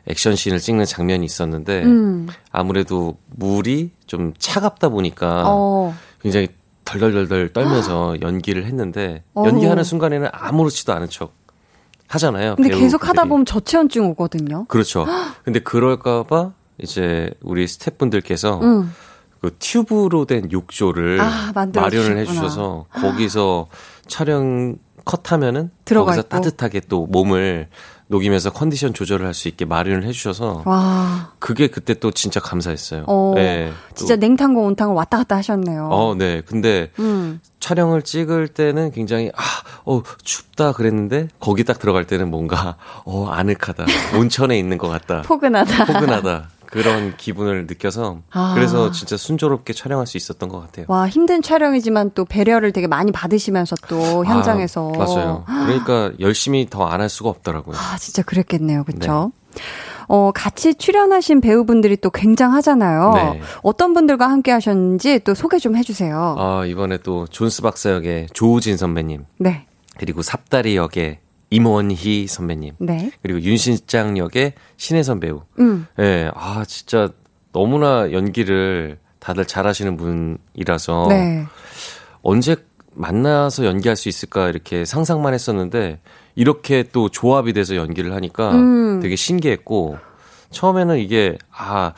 액션 씬을 찍는 장면이 있었는데 음, 아무래도 물이 좀 차갑다 보니까 어, 굉장히 덜덜덜덜 떨면서 연기를 했는데 어우. 연기하는 순간에는 아무렇지도 않은 척 하잖아요. 근데 계속 하다. 보면 저체온증 오거든요. 그렇죠. 근데 그럴까봐 이제 우리 스태프분들께서 음. 그 튜브로 된 욕조를 아, 마련을. 해주셔서 거기서 촬영 컷하면은 들어가 거기서 있고. 따뜻하게 또 몸을 녹이면서 컨디션 조절을 할 수 있게 마련을 해주셔서 와, 그게 그때 또 진짜 감사했어요. 어, 네, 또- 진짜 냉탕과 온탕을 왔다 갔다 하셨네요. 어, 네. 근데 음. 촬영을 찍을 때는 굉장히 아, 어, 춥다 그랬는데 거기 딱 들어갈 때는 뭔가 어, 아늑하다. 온천에 있는 것 같다. 포근하다. 포근하다. 그런 기분을 느껴서 아. 그래서 진짜 순조롭게 촬영할 수 있었던 것 같아요. 와, 힘든 촬영이지만 또 배려를 되게 많이 받으시면서 또 현장에서. 아, 맞아요. 그러니까 열심히 더 안 할 수가 없더라고요. 아, 진짜 그랬겠네요. 그쵸? 어, 같이 출연하신 배우분들이 또 굉장하잖아요. 네. 어떤 분들과 함께 하셨는지 또 소개 좀 해주세요. 아, 이번에 또 존스 박사 역의 조우진 선배님, 네. 그리고 삽다리 역의 임원희 선배님, 네. 그리고 윤신장 역의 신혜선 배우. 음. 예, 아, 진짜 너무나 연기를 다들 잘하시는 분이라서 네. 언제 만나서 연기할 수 있을까 이렇게 상상만 했었는데 이렇게 또 조합이 돼서 연기를 하니까 음. 되게 신기했고 처음에는 이게 아,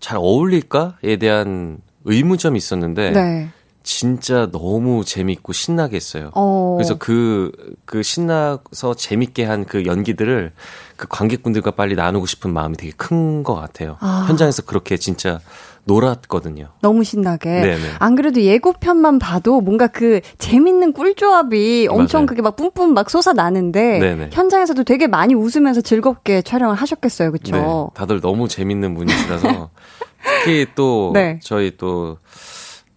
잘 어울릴까에 대한 의무점이 있었는데 네. 진짜 너무 재밌고 신나게 했어요. 어. 그래서 그, 그 신나서 재밌게 한 그 연기들을 그 관객분들과 빨리 나누고 싶은 마음이 되게 큰 것 같아요. 아. 현장에서 그렇게 진짜 놀았거든요. 너무 신나게. 네네. 안 그래도 예고편만 봐도 뭔가 그 재밌는 꿀조합이 엄청 맞아요. 그게 막 뿜뿜 막 솟아나는데 네네. 현장에서도 되게 많이 웃으면서 즐겁게 촬영을 하셨겠어요. 그쵸? 네, 다들 너무 재밌는 분이시라서 특히 또 네. 저희 또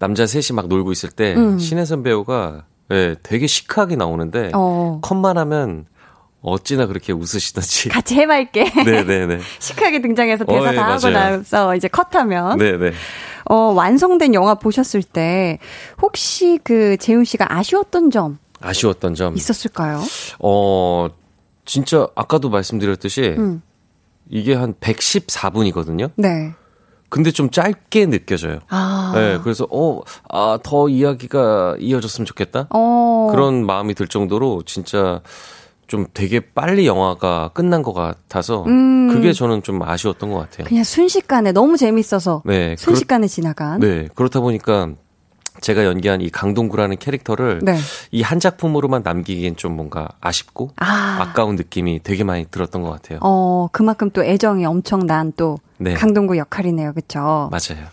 남자 셋이 막 놀고 있을 때 음. 신혜선 배우가 네, 되게 시크하게 나오는데 어. 컷만 하면 어찌나 그렇게 웃으시던지. 같이 해맑게 네네네. 시크하게 등장해서 대사 어, 예, 다 하고 맞아요. 나서 이제 컷하면 네네. 어, 완성된 영화 보셨을 때 혹시 그 재훈 씨가 아쉬웠던 점 아쉬웠던 점. 있었을까요? 어, 진짜 아까도 말씀드렸듯이 음. 이게 한 114분이거든요. 네. 근데 좀 짧게 느껴져요. 아. 네, 그래서 어, 아, 더 이야기가 이어졌으면 좋겠다. 어. 그런 마음이 들 정도로 진짜 좀 되게 빨리 영화가 끝난 것 같아서 음. 그게 저는 좀 아쉬웠던 것 같아요. 그냥 순식간에 너무 재밌어서 네, 순식간에 지나간. 그렇, 네, 그렇다 보니까 제가 연기한 이 강동구라는 캐릭터를 네. 이한 작품으로만 남기기엔 좀 뭔가 아쉽고 아. 아까운 느낌이 되게 많이 들었던 것 같아요. 어, 그만큼 또 애정이 엄청난 또 네. 강동구 역할이네요. 그쵸? 맞아요.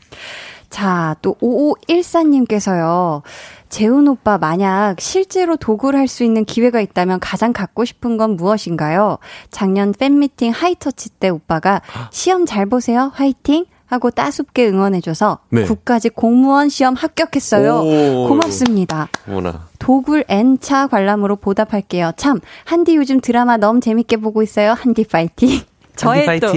자, 또 5514님께서요. 재훈 오빠 만약 실제로 도구를 할수 있는 기회가 있다면 가장 갖고 싶은 건 무엇인가요? 작년 팬미팅 하이터치 때 오빠가 시험 잘 보세요. 화이팅! 하고 따숩게 응원해줘서 네. 국가직 공무원 시험 합격했어요. 오. 고맙습니다. 어머나. 도굴 N차 관람으로 보답할게요. 참, 한디 요즘 드라마 너무 재밌게 보고 있어요. 한디 파이팅. 저의 또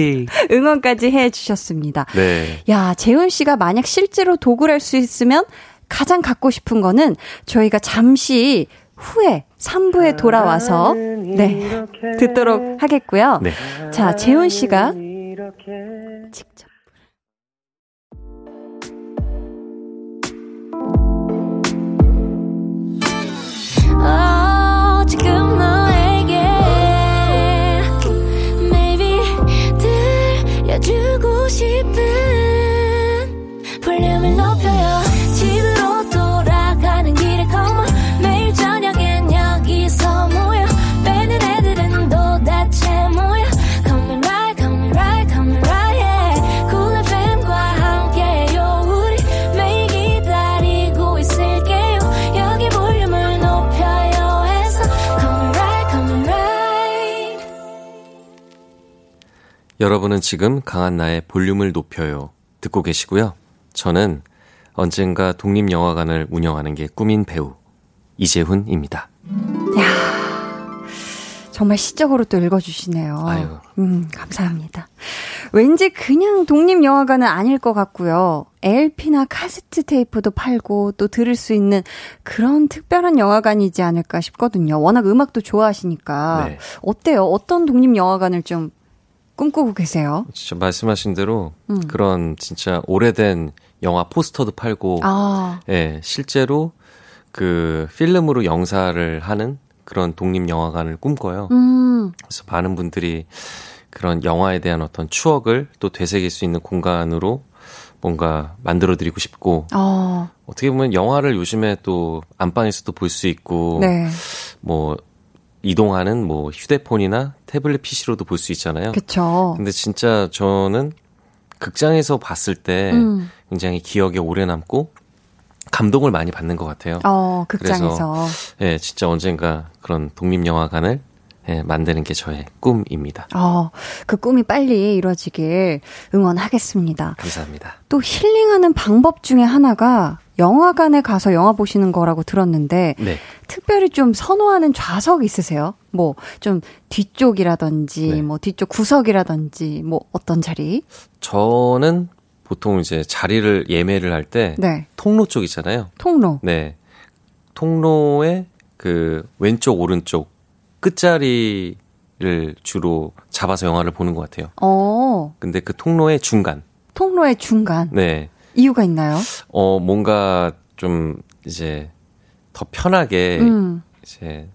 응원까지 해 주셨습니다. 네. 야, 재훈 씨가 만약 실제로 도굴할 수 있으면 가장 갖고 싶은 거는 저희가 잠시 후에 3부에 돌아와서 네, 듣도록 하겠고요. 네. 자, 재훈 씨가 싶은 여러분은 지금 강한나의 볼륨을 높여요. 듣고 계시고요. 저는 언젠가 독립영화관을 운영하는 게 꿈인 배우 이재훈입니다. 정말 시적으로 또 읽어주시네요. 아유. 음, 감사합니다. 왠지 그냥 독립영화관은 아닐 것 같고요. LP나 카세트 테이프도 팔고 또 들을 수 있는 그런 특별한 영화관이지 않을까 싶거든요. 워낙 음악도 좋아하시니까. 네. 어때요? 어떤 독립영화관을 좀 꿈꾸고 계세요? 진짜 말씀하신 대로 음. 그런 진짜 오래된 영화 포스터도 팔고 아, 예, 실제로 그 필름으로 영사를 하는 그런 독립 영화관을 꿈꿔요. 음, 그래서 많은 분들이 그런 영화에 대한 어떤 추억을 또 되새길 수 있는 공간으로 뭔가 만들어 드리고 싶고 어, 어떻게 보면 영화를 요즘에 또 안방에서도 볼 수 있고 네. 뭐 이동하는 뭐 휴대폰이나 태블릿 PC로도 볼 수 있잖아요. 그쵸. 근데 진짜 저는 극장에서 봤을 때 음. 굉장히 기억에 오래 남고 감동을 많이 받는 것 같아요. 어, 극장에서. 예, 진짜 언젠가 그런 독립영화관을 예, 만드는 게 저의 꿈입니다. 어, 그 꿈이 빨리 이루어지길 응원하겠습니다. 감사합니다. 또 힐링하는 방법 중에 하나가 영화관에 가서 영화 보시는 거라고 들었는데 네. 특별히 좀 선호하는 좌석 있으세요? 뭐 좀 뒤쪽이라든지 네. 뭐 뒤쪽 구석이라든지 뭐 어떤 자리? 저는 보통 이제 자리를 예매를 할때 네. 통로 쪽 있잖아요. 통로. 네. 통로의 그 왼쪽 오른쪽 끝자리를 주로 잡아서 영화를 보는 것 같아요. 어, 근데 그 통로의 중간. 통로의 중간. 네. 이유가 있나요? 어, 뭔가 좀 이제 더 편하게 음. 이제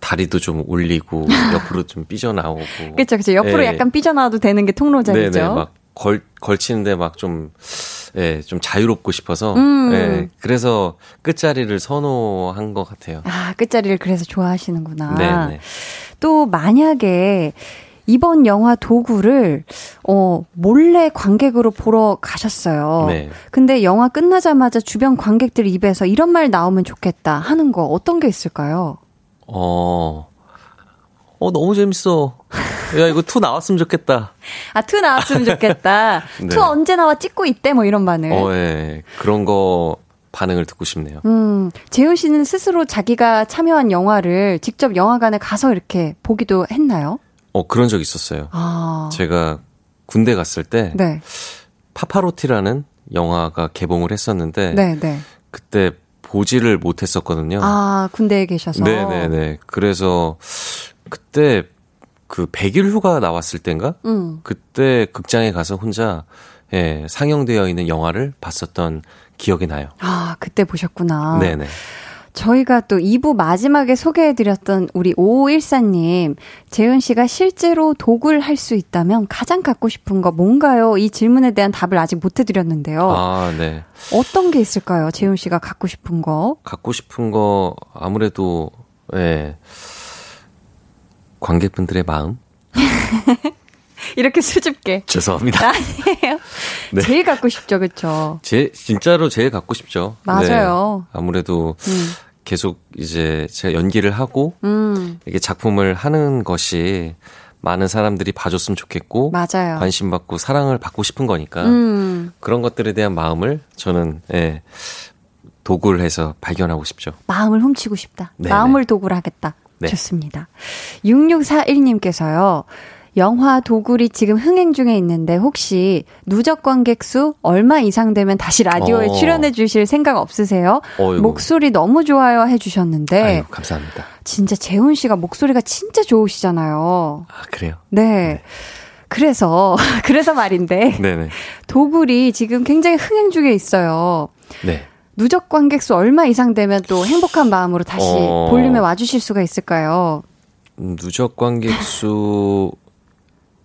다리도 좀 올리고 옆으로 좀 삐져나오고. 그쵸, 그쵸. 옆으로 네. 약간 삐져나와도 되는 게 통로 자리죠. 네네. 막 걸, 걸치는데 막 좀, 예, 좀 자유롭고 싶어서. 음. 예, 그래서 끝자리를 선호한 것 같아요. 아, 끝자리를 그래서 좋아하시는구나. 네네. 또 만약에 이번 영화 도굴을 어 몰래 관객으로 보러 가셨어요. 네. 근데 영화 끝나자마자 주변 관객들 입에서 이런 말 나오면 좋겠다 하는 거 어떤 게 있을까요? 어, 어, 너무 재밌어. 야, 이거 two 나왔으면 좋겠다. 아, two 나왔으면 좋겠다. 네. two 언제 나와 찍고 있대 뭐 이런 반응. 어, 예. 그런 거 반응을 듣고 싶네요. 음, 제훈 씨는 스스로 자기가 참여한 영화를 직접 영화관에 가서 이렇게 보기도 했나요? 어, 그런 적 있었어요. 아. 제가 군대 갔을 때 네. 파파로티라는 영화가 개봉을 했었는데 네, 네. 그때 보지를 못했었거든요. 아, 군대에 계셔서. 네네네. 그래서 그때 그 100일 후가 나왔을 땐가? 음. 그때 극장에 가서 혼자 예, 상영되어 있는 영화를 봤었던 기억이 나요. 아, 그때 보셨구나. 네네. 저희가 또 2부 마지막에 소개해드렸던 우리 5514님, 재은 씨가 실제로 독을 할 수 있다면 가장 갖고 싶은 거 뭔가요? 이 질문에 대한 답을 아직 못 해드렸는데요. 아, 네. 어떤 게 있을까요? 재은 씨가 갖고 싶은 거? 갖고 싶은 거 아무래도 예. 관객분들의 마음? 이렇게 수줍게. 죄송합니다. 아니에요. 네. 제일 갖고 싶죠, 그쵸? 제 진짜로 제일 갖고 싶죠. 맞아요. 네. 아무래도 음. 계속 이제 제가 연기를 하고 음, 이게 작품을 하는 것이 많은 사람들이 봐줬으면 좋겠고 맞아요. 관심 받고 사랑을 받고 싶은 거니까 음, 그런 것들에 대한 마음을 저는 예, 도구를 해서 발견하고 싶죠. 마음을 훔치고 싶다. 네네. 마음을 도구로 하겠다. 네. 좋습니다. 6641님께서요. 영화 도굴이 지금 흥행 중에 있는데 혹시 누적 관객 수 얼마 이상 되면 다시 라디오에 어. 출연해 주실 생각 없으세요? 어이구. 목소리 너무 좋아요 해 주셨는데 아유, 감사합니다. 진짜 재훈 씨가 목소리가 진짜 좋으시잖아요. 아, 그래요? 네. 그래서 그래서 말인데 네네. 도굴이 지금 굉장히 흥행 중에 있어요. 네. 누적 관객 수 얼마 이상 되면 또 행복한 마음으로 다시 어. 볼륨에 와주실 수가 있을까요? 음, 누적 관객 수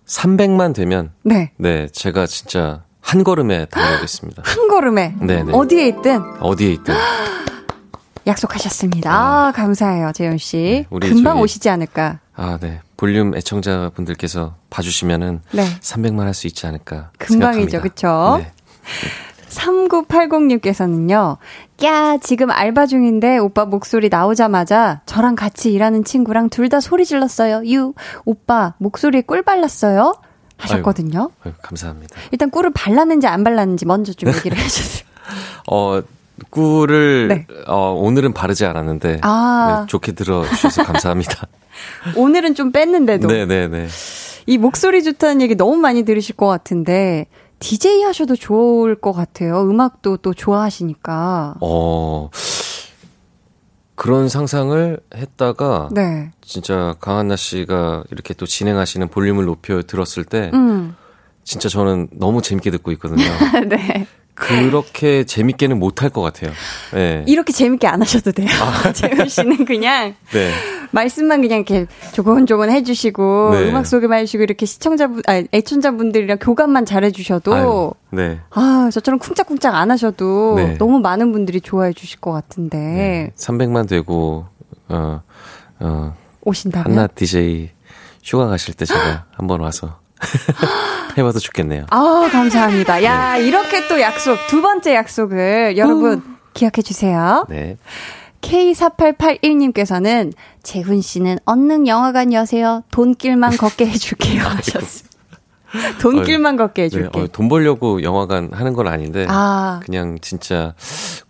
300만 되면 네. 네, 제가 진짜 한 걸음에 달려오겠습니다. 한 걸음에 네네. 어디에 있든 어디에 있든. 약속하셨습니다. 아, 감사해요, 재현 씨. 네, 우리 금방 저기- 오시지 않을까. 아, 네. 볼륨 애청자분들께서 봐주시면은 네. 300만 할 수 있지 않을까. 금방이죠. 그쵸? 네. 3980님께서는요, 야, 지금 알바 중인데 오빠 목소리 나오자마자 저랑 같이 일하는 친구랑 둘 다 소리 질렀어요. 유, 오빠 목소리에 꿀 발랐어요? 하셨거든요. 아유, 감사합니다. 일단 꿀을 발랐는지 안 발랐는지 먼저 좀 얘기를 해주세요. 어, 꿀을 네. 어, 오늘은 바르지 않았는데 아. 네, 좋게 들어주셔서 감사합니다. 오늘은 좀 뺐는데도. 네네네. 이 목소리 좋다는 얘기 너무 많이 들으실 것 같은데, DJ 하셔도 좋을 것 같아요. 음악도 또 좋아하시니까. 어, 그런 상상을 했다가 네. 진짜 강한나 씨가 이렇게 또 진행하시는 볼륨을 높여 들었을 때 음. 진짜 저는 너무 재밌게 듣고 있거든요. 네. 그렇게 재밌게는 못할 것 같아요. 네. 이렇게 재밌게 안 하셔도 돼요. 재훈 씨는 그냥 네. 말씀만 그냥 이렇게 조곤조곤 해주시고 네. 음악 소개만 해주시고 이렇게 시청자분, 아 애청자분들이랑 교감만 잘해주셔도 아유, 네. 아 저처럼 쿵짝쿵짝 안 하셔도 네. 너무 많은 분들이 좋아해 주실 것 같은데 네. 300만 되고 어, 어, 오신다면 한나 DJ 휴가 가실 때 제가 한번 와서 해봐도 좋겠네요. 아 감사합니다. 야 네. 이렇게 또 약속 두 번째 약속을 여러분 기억해 주세요. 네. K4881님께서는 제훈 씨는 언능 영화관 여세요. 돈길만 걷게 해줄게요 하셨어요. 돈길만 걷게 네, 해줄게. 어, 돈 벌려고 영화관 하는 건 아닌데 아 그냥 진짜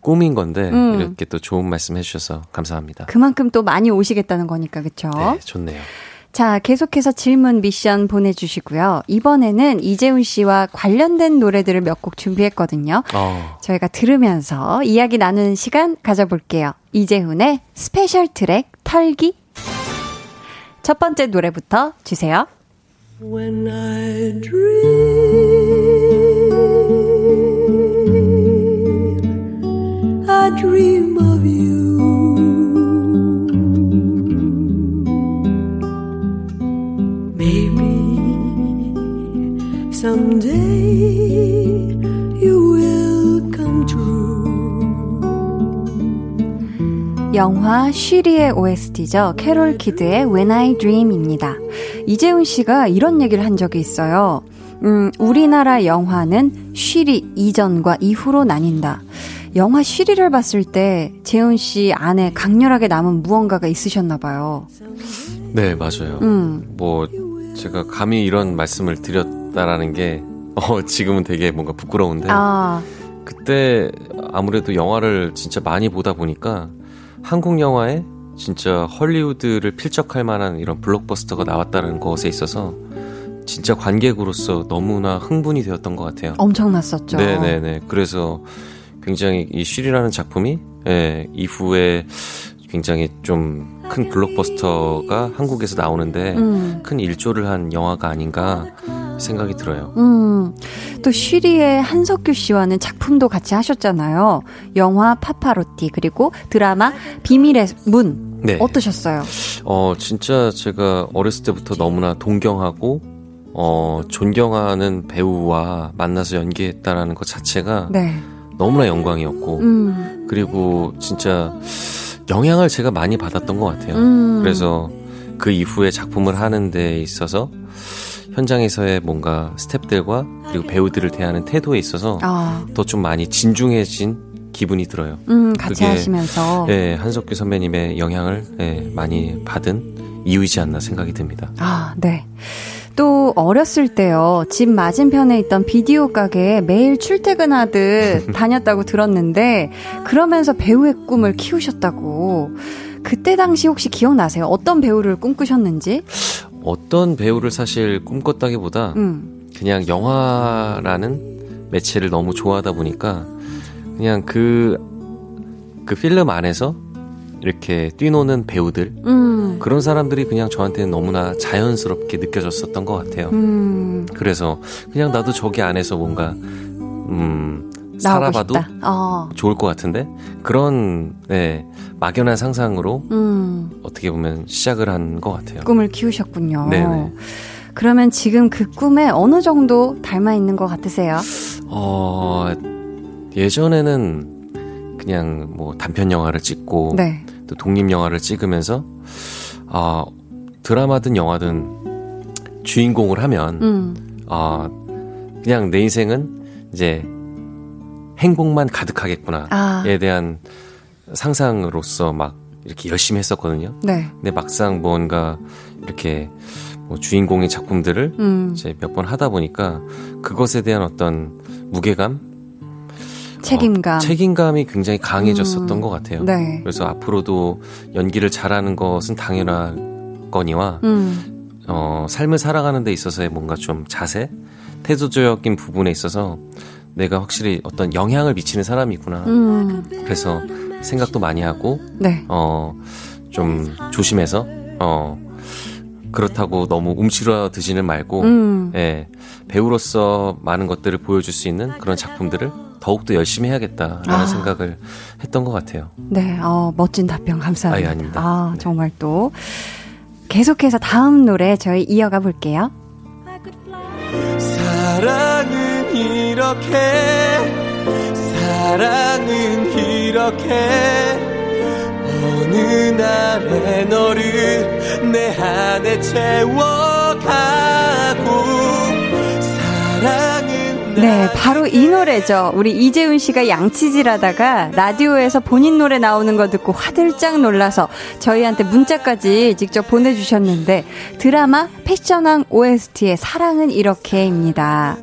꿈인 건데 음. 이렇게 또 좋은 말씀 해주셔서 감사합니다. 그만큼 또 많이 오시겠다는 거니까 그쵸? 네, 좋네요. 자, 계속해서 질문 미션 보내주시고요. 이번에는 이제훈 씨와 관련된 노래들을 몇 곡 준비했거든요. 어, 저희가 들으면서 이야기 나누는 시간 가져볼게요. 이제훈의 special 트랙 털기. 첫 번째 노래부터 주세요. When I dream, I dream of you. Someday you will come true. 영화 쉬리의 OST죠. 캐롤 키드의 When I Dream입니다. 이제훈 씨가 이런 얘기를 한 적이 있어요. 음, 우리나라 영화는 쉬리 이전과 이후로 나뉜다. 영화 쉬리를 봤을 때 제훈 씨 안에 강렬하게 남은 무언가가 있으셨나 봐요. 네 맞아요. 음. 뭐 제가 감히 이런 말씀을 드렸다라는 게 어, 지금은 되게 뭔가 부끄러운데 아, 그때 아무래도 영화를 진짜 많이 보다 보니까 한국 영화에 진짜 헐리우드를 필적할 만한 이런 블록버스터가 나왔다는 것에 있어서 진짜 관객으로서 너무나 흥분이 되었던 것 같아요. 엄청났었죠. 네네네. 그래서 굉장히 이 쉬리라는 작품이 예, 이후에 굉장히 좀 큰 블록버스터가 한국에서 나오는데 음. 큰 일조를 한 영화가 아닌가 생각이 들어요. 음, 또 쉬리의 한석규 씨와는 작품도 같이 하셨잖아요. 영화 파파로티 그리고 드라마 비밀의 문 네. 어떠셨어요? 어, 진짜 제가 어렸을 때부터 너무나 동경하고, 어, 존경하는 배우와 만나서 연기했다라는 것 자체가 네. 너무나 영광이었고, 음, 그리고 진짜 영향을 제가 많이 받았던 것 같아요. 음. 그래서 그 이후에 작품을 하는 데 있어서 현장에서의 뭔가 스탭들과 그리고 배우들을 대하는 태도에 있어서 아, 더좀 많이 진중해진 기분이 들어요. 음, 같이 그게, 하시면서 예, 한석규 선배님의 영향을 예, 많이 받은 이유이지 않나 생각이 듭니다. 아, 네. 또 어렸을 때요. 집 맞은편에 있던 비디오 가게에 매일 출퇴근하듯 다녔다고 들었는데 그러면서 배우의 꿈을 키우셨다고. 그때 당시 혹시 기억나세요? 어떤 배우를 꿈꾸셨는지? 어떤 배우를 사실 꿈꿨다기보다 음. 그냥 영화라는 매체를 너무 좋아하다 보니까 그냥 그, 그 필름 안에서 이렇게 뛰노는 배우들 음. 그런 사람들이 그냥 저한테는 너무나 자연스럽게 느껴졌었던 것 같아요. 음. 그래서 그냥 나도 저기 안에서 뭔가 음 살아봐도. 어. 좋을 것 같은데 그런 네, 막연한 상상으로 음. 어떻게 보면 시작을 한 것 같아요. 꿈을 키우셨군요. 네네. 그러면 지금 그 꿈에 어느 정도 닮아 있는 것 같으세요? 어 예전에는 그냥 뭐 단편 영화를 찍고 네. 또 독립 영화를 찍으면서 아 드라마든 영화든 주인공을 하면 음. 아 그냥 내 인생은 이제 행복만 가득하겠구나에 아. 대한 상상으로서 막 이렇게 열심히 했었거든요. 네. 근데 막상 뭔가 이렇게 뭐 주인공의 작품들을 음. 이제 몇 번 하다 보니까 그것에 대한 어떤 무게감, 책임감. 어, 책임감이 굉장히 강해졌었던 음. 것 같아요. 네. 그래서 앞으로도 연기를 잘하는 것은 당연하거니와 음. 어, 삶을 살아가는 데 있어서의 뭔가 좀 자세, 태도적인 부분에 있어서 내가 확실히 어떤 영향을 미치는 사람이구나. 음. 그래서 생각도 많이 하고 네. 어, 좀 조심해서 어, 그렇다고 너무 움츠러 드지는 말고 음. 예, 배우로서 많은 것들을 보여줄 수 있는 그런 작품들을 더욱더 열심히 해야겠다라는 아. 생각을 했던 것 같아요. 네, 어, 멋진 답변 감사합니다. 아 예 아닙니다. 아, 네. 정말 또. 계속해서 다음 노래 저희 이어가 볼게요. 이렇게 사랑은 이렇게 어느 날에 너를 내 안에 채워가고 사랑은 네, 바로 이 노래죠. 우리 이재훈 씨가 양치질하다가 라디오에서 본인 노래 나오는 거 듣고 화들짝 놀라서 저희한테 문자까지 직접 보내주셨는데 드라마 패션왕 OST의 사랑은 이렇게입니다.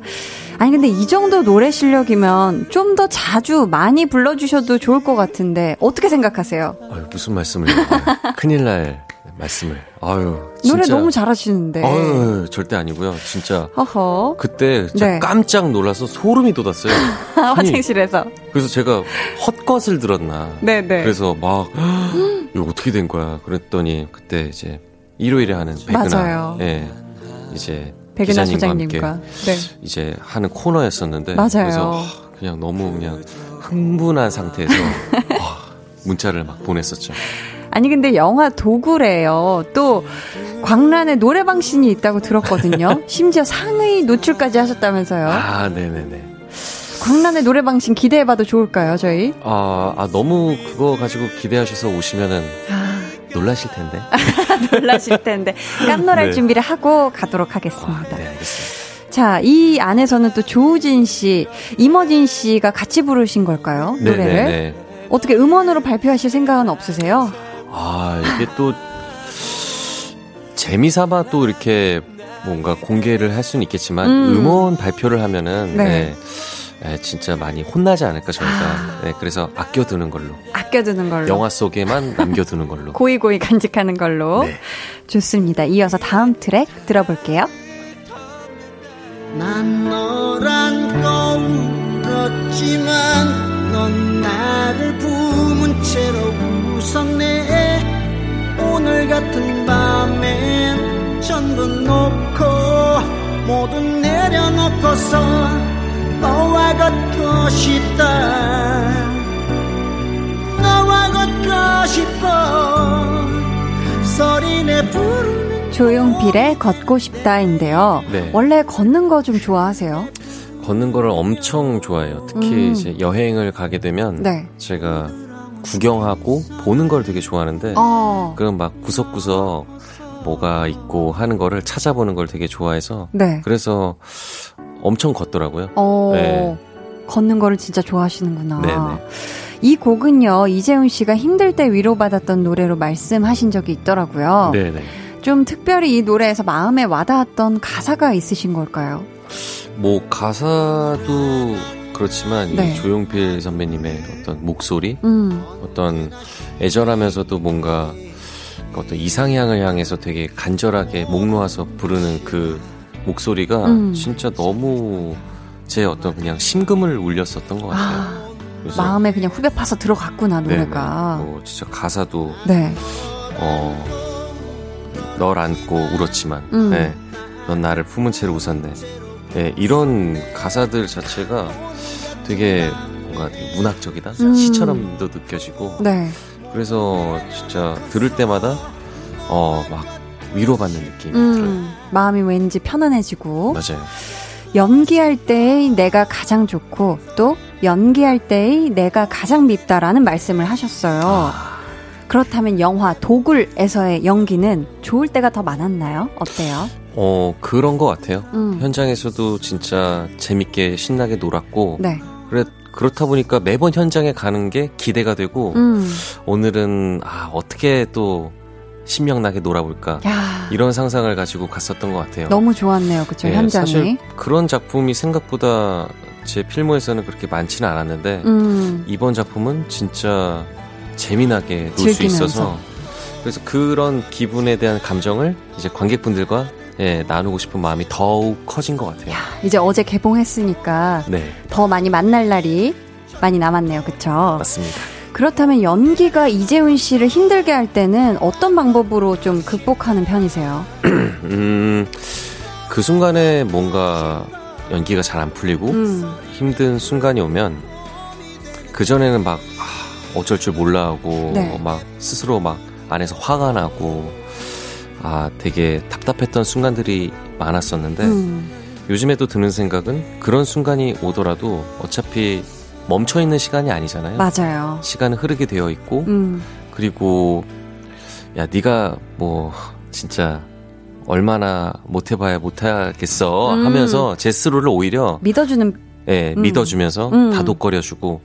아니 근데 이 정도 노래 실력이면 좀 더 자주 많이 불러주셔도 좋을 것 같은데 어떻게 생각하세요? 아유, 무슨 말씀을. 큰일 날 말씀을. 아유, 진짜. 노래 너무 잘하시는데. 아유, 절대 아니고요. 진짜 허허. 그때 네. 깜짝 놀라서 소름이 돋았어요. 아니, 화장실에서. 그래서 제가 헛것을 들었나. 네네. 그래서 막 이거 어떻게 된 거야? 그랬더니 그때 이제 일요일에 하는 백은하, 맞아요. 예, 이제 백은하 소장님과. 네. 이제 하는 코너였었는데 맞아요. 그래서 하, 그냥 너무 그냥 흥분한 상태에서 와, 문자를 막 보냈었죠. 아니 근데 영화 도구래요. 또 광란에 노래방 씬이 있다고 들었거든요. 심지어 상의 노출까지 하셨다면서요. 아, 네네네. 광란의 노래방 씬 기대해봐도 좋을까요, 저희? 아, 아 너무 그거 가지고 기대하셔서 오시면은 아, 놀라실 텐데. 놀라실 텐데 깜놀할 네. 준비를 하고 가도록 아, 하겠습니다. 네, 알겠습니다. 자, 이 안에서는 또 조우진 씨, 이머진 씨가 같이 부르신 걸까요? 노래를 네네네. 어떻게 음원으로 발표하실 생각은 없으세요? 아, 이게 또 재미삼아 또 이렇게 뭔가 공개를 할 수는 있겠지만 음. 음. 원 발표를 하면은 네. 네. 네, 진짜 많이 혼나지 않을까 저희가. 아. 네, 그래서 아껴두는 걸로. 아 아껴두는 걸로. 영화 속에만 남겨두는 걸로. 고이고이 간직하는 걸로. 네. 좋습니다. 이어서 다음 트랙 들어볼게요. 난 너란 건 들었지만 넌 나를 부문 채로 웃었네 오늘 같은 밤엔 전부 놓고 모두 내려놓고서 너와 걷고 싶다 조용필의 걷고 싶다인데요. 네. 원래 걷는 거 좀 좋아하세요? 걷는 거를 엄청 좋아해요. 특히 음. 이제 여행을 가게 되면 네. 제가 구경하고 보는 걸 되게 좋아하는데 어. 그럼 막 구석구석 뭐가 있고 하는 거를 찾아보는 걸 되게 좋아해서 네. 그래서 엄청 걷더라고요. 어. 네. 걷는 거를 진짜 좋아하시는구나. 네네. 이 곡은요, 이재훈 씨가 힘들 때 위로받았던 노래로 말씀하신 적이 있더라고요. 네네. 좀 특별히 이 노래에서 마음에 와닿았던 가사가 있으신 걸까요? 뭐 가사도 그렇지만 네. 이 조용필 선배님의 어떤 목소리, 음, 어떤 애절하면서도 뭔가 어떤 이상향을 향해서 되게 간절하게 목 놓아서 부르는 그 목소리가 음. 진짜 너무 제 어떤 그냥 심금을 울렸었던 것 같아요. 아, 그래서 마음에 그냥 후벼 파서 들어갔구나, 네네. 노래가. 뭐 진짜 가사도 네. 어, 널 안고 울었지만, 음. 네, 넌 나를 품은 채로 웃었네. 네, 이런 가사들 자체가 되게 뭔가 되게 문학적이다? 음. 시처럼도 느껴지고, 네. 그래서 진짜 들을 때마다, 어, 막 위로받는 느낌이 들어요. 음, 마음이 왠지 편안해지고. 맞아요. 연기할 때의 내가 가장 좋고, 또 연기할 때의 내가 가장 밉다라는 말씀을 하셨어요. 아. 그렇다면 영화 도굴에서의 연기는 좋을 때가 더 많았나요? 어때요? 어, 그런 것 같아요. 음. 현장에서도 진짜 재밌게 신나게 놀았고, 네. 그래, 그렇다 보니까 매번 현장에 가는 게 기대가 되고, 음. 오늘은 아 어떻게 또 신명나게 놀아볼까 야, 이런 상상을 가지고 갔었던 것 같아요. 너무 좋았네요. 그쵸, 네, 현장이. 사실 그런 작품이 생각보다 제 필모에서는 그렇게 많지는 않았는데 음. 이번 작품은 진짜 재미나게 놀 수. 있어서 그래서 그런 기분에 대한 감정을 이제 관객분들과 예, 나누고 싶은 마음이 더욱 커진 것 같아요. 이제 어제 개봉했으니까 네, 더 많이 만날 날이 많이 남았네요. 그쵸? 맞습니다. 그렇다면 연기가 이재훈 씨를 힘들게 할 때는 어떤 방법으로 좀 극복하는 편이세요? 음, 그 순간에 뭔가 연기가 잘 안 풀리고 음. 힘든 순간이 오면 그 전에는 막 아, 어쩔 줄 몰라 하고 네. 막 스스로 막 안에서 화가 나고 아 되게 답답했던 순간들이 많았었는데 음. 요즘에도 드는 생각은 그런 순간이 오더라도 어차피 멈춰 있는 시간이 아니잖아요. 맞아요. 시간은 흐르게 되어 있고 음. 그리고 야 네가 뭐 진짜 얼마나 못해봐야 못하겠어 음. 하면서 제 스스로를 오히려 믿어주는 예, 음. 믿어주면서 음. 다독거려주고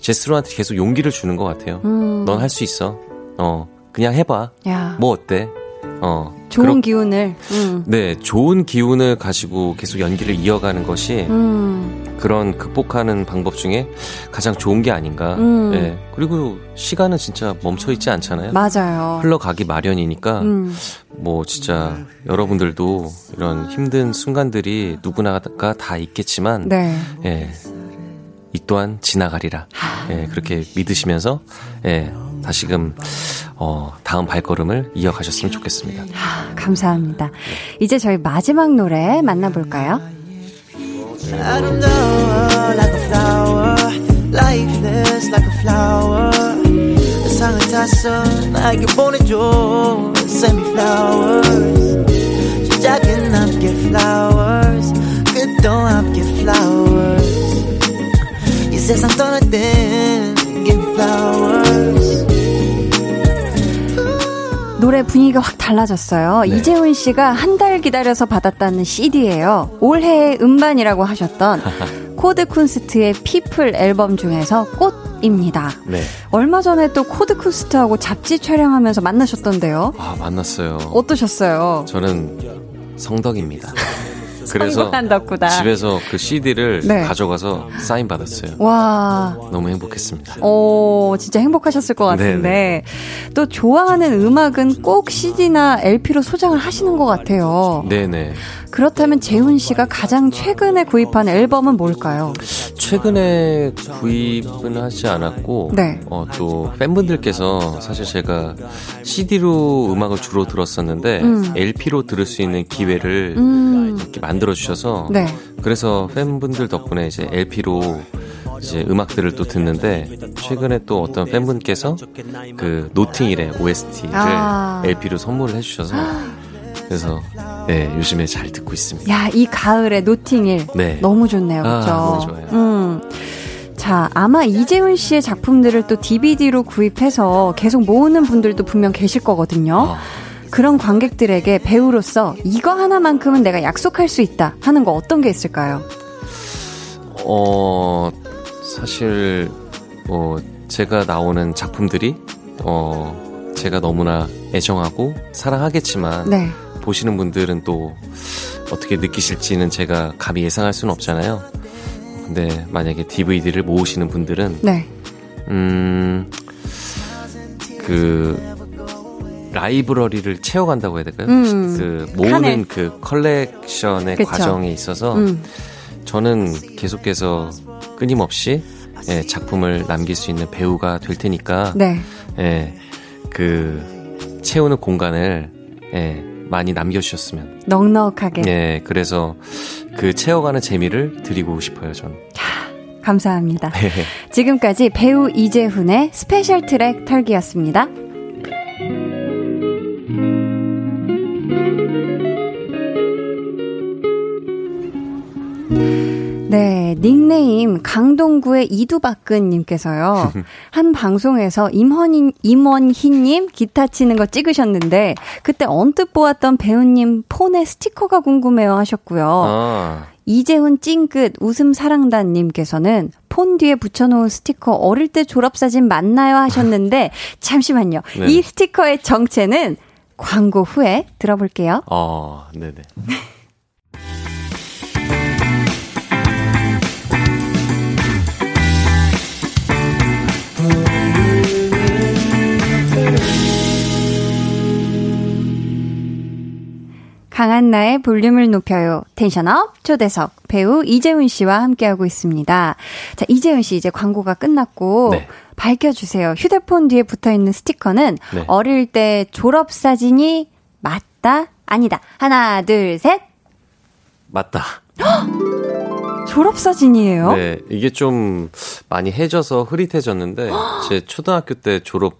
제스로한테 계속 용기를 주는 것 같아요. 음. 넌할 수 있어. 어, 그냥 해봐. 야, 뭐 어때? 어, 좋은 그렇- 기운을. 음. 네, 좋은 기운을 가지고 계속 연기를 이어가는 것이 음. 그런 극복하는 방법 중에 가장 좋은 게 아닌가. 음. 예. 그리고 시간은 진짜 멈춰 있지 않잖아요. 맞아요. 흘러가기 마련이니까 음. 뭐 진짜 여러분들도 이런 힘든 순간들이 누구나가 다 있겠지만 네. 예. 이 또한 지나가리라. 예, 그렇게 믿으시면서 예, 다시금 어, 다음 발걸음을 이어가셨으면 좋겠습니다. 아, 감사합니다. 이제 저희 마지막 노래 만나볼까요? I don't know, like a flower, lifeless like a flower. 세상을 탔어, 나에게 보내줘, send me flowers. 시작은 함께 flowers, 끝도 함께 flowers. 이 세상 떠날 땐 give me flowers. 노래 분위기가 확 달라졌어요. 네. 이제훈 씨가 한 달 기다려서 받았다는 CD예요. 올해의 음반이라고 하셨던 코드 쿤스트의 People 앨범 중에서 꽃입니다. 네. 얼마 전에 또 코드 쿤스트하고 잡지 촬영하면서 만나셨던데요. 아, 만났어요. 어떠셨어요? 저는 성덕입니다. 그래서 덕후다. 집에서 그 CD를 네. 가져가서 사인 받았어요. 와, 너무 행복했습니다. 오, 진짜 행복하셨을 것 같은데. 또 좋아하는 음악은 꼭 CD나 LP로 소장을 하시는 것 같아요. 네네. 그렇다면 제훈 씨가 가장 최근에 구입한 앨범은 뭘까요? 최근에 구입은 하지 않았고, 네. 어, 또 팬분들께서 사실 제가 CD로 음악을 주로 들었었는데, 음. LP로 들을 수 있는 기회를 음, 이렇게 만들어 만들어 주셔서 네. 그래서 팬분들 덕분에 이제 LP로 이제 음악들을 또 듣는데 최근에 또 어떤 팬분께서 그 노팅힐의 OST를 아. LP로 선물을 해주셔서 그래서 네 요즘에 잘 듣고 있습니다. 야, 이 가을에 노팅힐. 네. 너무 좋네요. 아, 그렇죠? 너무 좋아요. 음. 자, 아마 이재훈 씨의 작품들을 또 DVD로 구입해서 계속 모으는 분들도 분명 계실 거거든요. 아. 그런 관객들에게 배우로서 이거 하나만큼은 내가 약속할 수 있다 하는 거 어떤 게 있을까요? 어 사실 뭐 제가 나오는 작품들이 어 제가 너무나 애정하고 사랑하겠지만 네. 보시는 분들은 또 어떻게 느끼실지는 제가 감히 예상할 수는 없잖아요. 근데 만약에 DVD를 모으시는 분들은 네. 음, 그, 라이브러리를 채워간다고 해야 될까요? 음, 그. 모으는 그 컬렉션의 그쵸. 과정에 있어서 음. 저는 계속해서 끊임없이 예, 작품을 남길 수 있는 배우가 될 테니까 네. 예, 그, 채우는 공간을 예, 많이 남겨주셨으면. 넉넉하게. 예, 그래서 그 채워가는 재미를 드리고 싶어요, 저는. 감사합니다. 네. 지금까지 배우 이제훈의 special 트랙 털기였습니다. 네, 닉네임 강동구의 이두박근님께서요. 한 방송에서 임헌인, 임원희님 기타 치는 거 찍으셨는데, 그때 언뜻 보았던 배우님 폰에 스티커가 궁금해요 하셨고요. 아, 이재훈 찡긋 웃음 사랑단님께서는 폰 뒤에 붙여놓은 스티커 어릴 때 졸업사진 맞나요 하셨는데 잠시만요. 네. 이 스티커의 정체는 광고 후에 들어볼게요. 어, 네네. 강한 나의 볼륨을 높여요. 텐션업 초대석 배우 이재훈 씨와 함께하고 있습니다. 자, 이재훈 씨 이제 광고가 끝났고 네. 밝혀주세요. 휴대폰 뒤에 붙어 있는 스티커는 네. 어릴 때 졸업 사진이 맞다? 아니다. 하나, 둘, 셋. 맞다. 졸업 사진이에요? 네, 이게 좀 많이 해져서 흐릿해졌는데 제 초등학교 때 졸업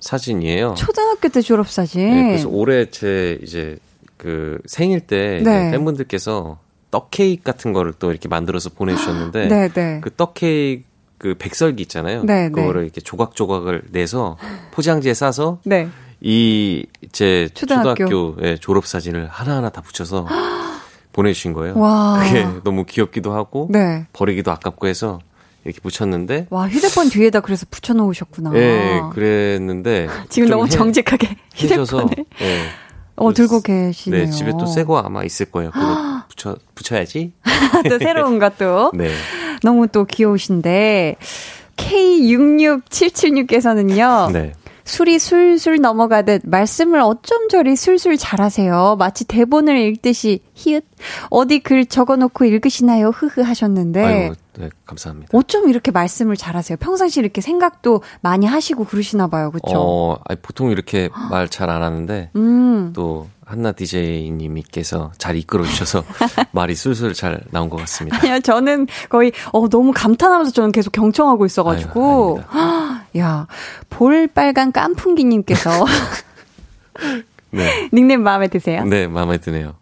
사진이에요. 초등학교 때 졸업 사진. 네, 그래서 올해 제 이제 그 생일 때 이제 네. 팬분들께서 떡 케이크 같은 거를 또 이렇게 만들어서 보내주셨는데 네, 네. 그떡 케이크 그 백설기 있잖아요. 네, 네. 그거를 이렇게 조각 조각을 내서 포장지에 싸서 네. 이제 초등학교. 초등학교, 졸업 사진을 하나하나 다 붙여서 보내주신 거예요. 와. 그게 너무 귀엽기도 하고 네. 버리기도 아깝고 해서 이렇게 붙였는데 와, 휴대폰 뒤에다 그래서 붙여놓으셨구나. 예, 그랬는데 지금 좀 너무 해- 정직하게 휴대폰을 예. 어, 들고 계시네요. 네, 집에 또 새 거 아마 있을 거예요. 그거 붙여 붙여야지. 또 새로운 것도. 네. 너무 또 귀여우신데, K66776께서는요. 네. 술이 술술 넘어가듯 말씀을 어쩜 저리 술술 잘하세요. 마치 대본을 읽듯이 히읗 어디 글 적어놓고 읽으시나요? 흐흐 하셨는데 아이고, 네, 감사합니다. 어쩜 이렇게 말씀을 잘하세요? 평상시 이렇게 생각도 많이 하시고 그러시나 봐요, 그렇죠? 어, 아니, 보통 이렇게 말 잘 안 하는데 음, 또 한나 DJ님께서 잘 이끌어 주셔서 말이 술술 잘 나온 것 같습니다. 아니요, 저는 거의 어 너무 감탄하면서 저는 계속 경청하고 있어가지고, 아유, 야 볼빨간 깐풍기님께서 네. 닉네임 마음에 드세요? 네, 마음에 드네요.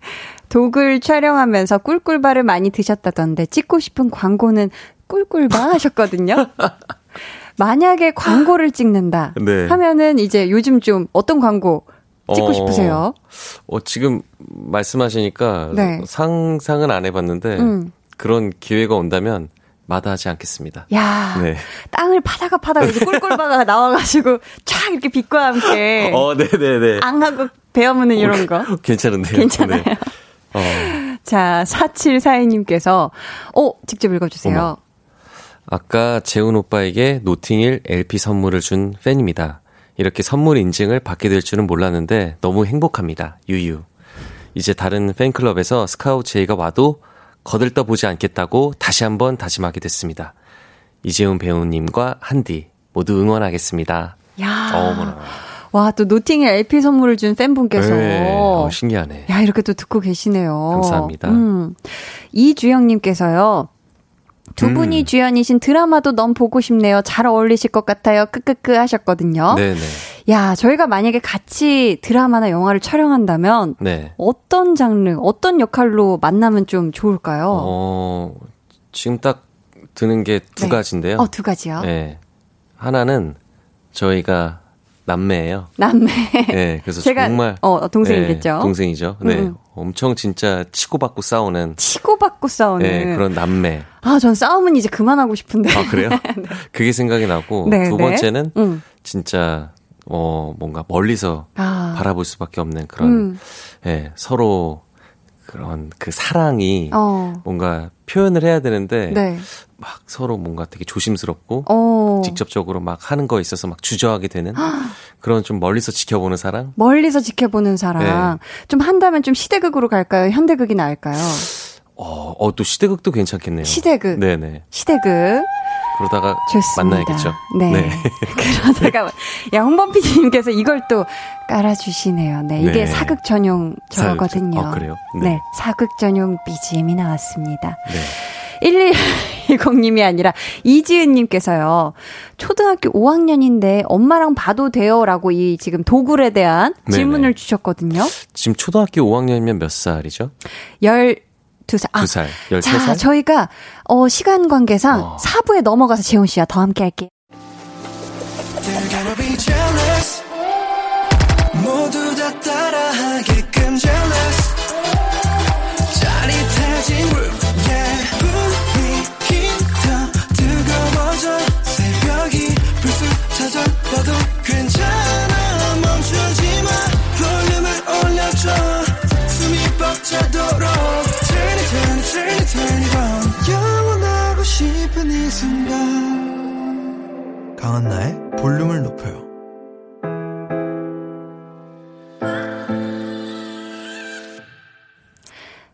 독을 촬영하면서 꿀꿀바를 많이 드셨다던데 찍고 싶은 광고는 꿀꿀바 하셨거든요. 만약에 광고를 찍는다 네. 하면은 이제 요즘 좀 어떤 광고 찍고 어, 싶으세요? 어, 지금 말씀하시니까 네. 상상은 안 해봤는데 음. 그런 기회가 온다면 마다하지 않겠습니다. 야 네. 땅을 파다가 파다가 꿀꿀바가 나와가지고 쫙 이렇게 빛과 함께 어, 네네네. 앙하고 베어무는 이런 거. 괜찮은데요? 괜찮아요. 네. 어, 자, 4742님께서, 어, 직접 읽어주세요. 어머. 아까 재훈 오빠에게 노팅일 LP 선물을 준 팬입니다. 이렇게 선물 인증을 받게 될 줄은 몰랐는데 너무 행복합니다. 유유. 이제 다른 팬클럽에서 스카우트 제이가 와도 거들떠 보지 않겠다고 다시 한번 다짐하게 됐습니다. 이재훈 배우님과 한디 모두 응원하겠습니다. 야 어머나. 와, 또 노팅힐 LP 선물을 준 팬분께서. 네, 어, 신기하네. 야, 이렇게 또 듣고 계시네요. 감사합니다. 음. 이주영님께서요. 두 음. 분이 주연이신 드라마도 너무 보고 싶네요. 잘 어울리실 것 같아요. 끄끄끄 하셨거든요. 네네. 야, 저희가 만약에 같이 드라마나 영화를 촬영한다면 네. 어떤 장르, 어떤 역할로 만나면 좀 좋을까요? 어, 지금 딱 드는 게두 네. 가지인데요. 어, 두 가지요. 네. 하나는 저희가 남매예요. 남매. 네, 그래서 제가 정말 어, 동생이겠죠. 네, 동생이죠. 네, 음. 엄청 진짜 치고받고 싸우는 치고받고 싸우는. 네, 그런 남매. 아, 전 싸움은 이제 그만하고 싶은데. 아 그래요? 그게 생각이 나고 네, 두 네. 번째는 음. 진짜 어 뭔가 멀리서 아. 바라볼 수밖에 없는 그런 음. 예, 서로 그런 그 사랑이 어. 뭔가 표현을 해야 되는데 네. 막 서로 뭔가 되게 조심스럽고 어. 직접적으로 막 하는 거에 있어서 막 주저하게 되는 그런 좀 멀리서 지켜보는 사랑? 멀리서 지켜보는 사람. 네. 좀 한다면 좀 시대극으로 갈까요? 현대극이 나을까요? 어, 어, 또 시대극도 괜찮겠네요. 시대극. 네네. 시대극. 그러다가 좋습니다. 만나야겠죠. 네. 그러다가 야 홍범 PD님께서 이걸 또 깔아주시네요. 네, 이게 네. 사극 전용 저거든요. 사극, 어, 그래요? 네. 네. 사극 전용 BGM이 나왔습니다. 네. 1110님이 아니라 이지은님께서요. 초등학교 5학년인데 엄마랑 봐도 돼요 라고 이 지금 도굴에 대한 네네. 질문을 주셨거든요. 지금 초등학교 5학년이면 몇 살이죠? 12살. 아, 두 살, 열세 자, 살? 저희가 어 시간 관계상 어. 4부에 넘어가서 재훈 씨와 더 함께 할게요. 모두 다 따라하게 싶은 이 순간 강한나의 볼륨을 높여요.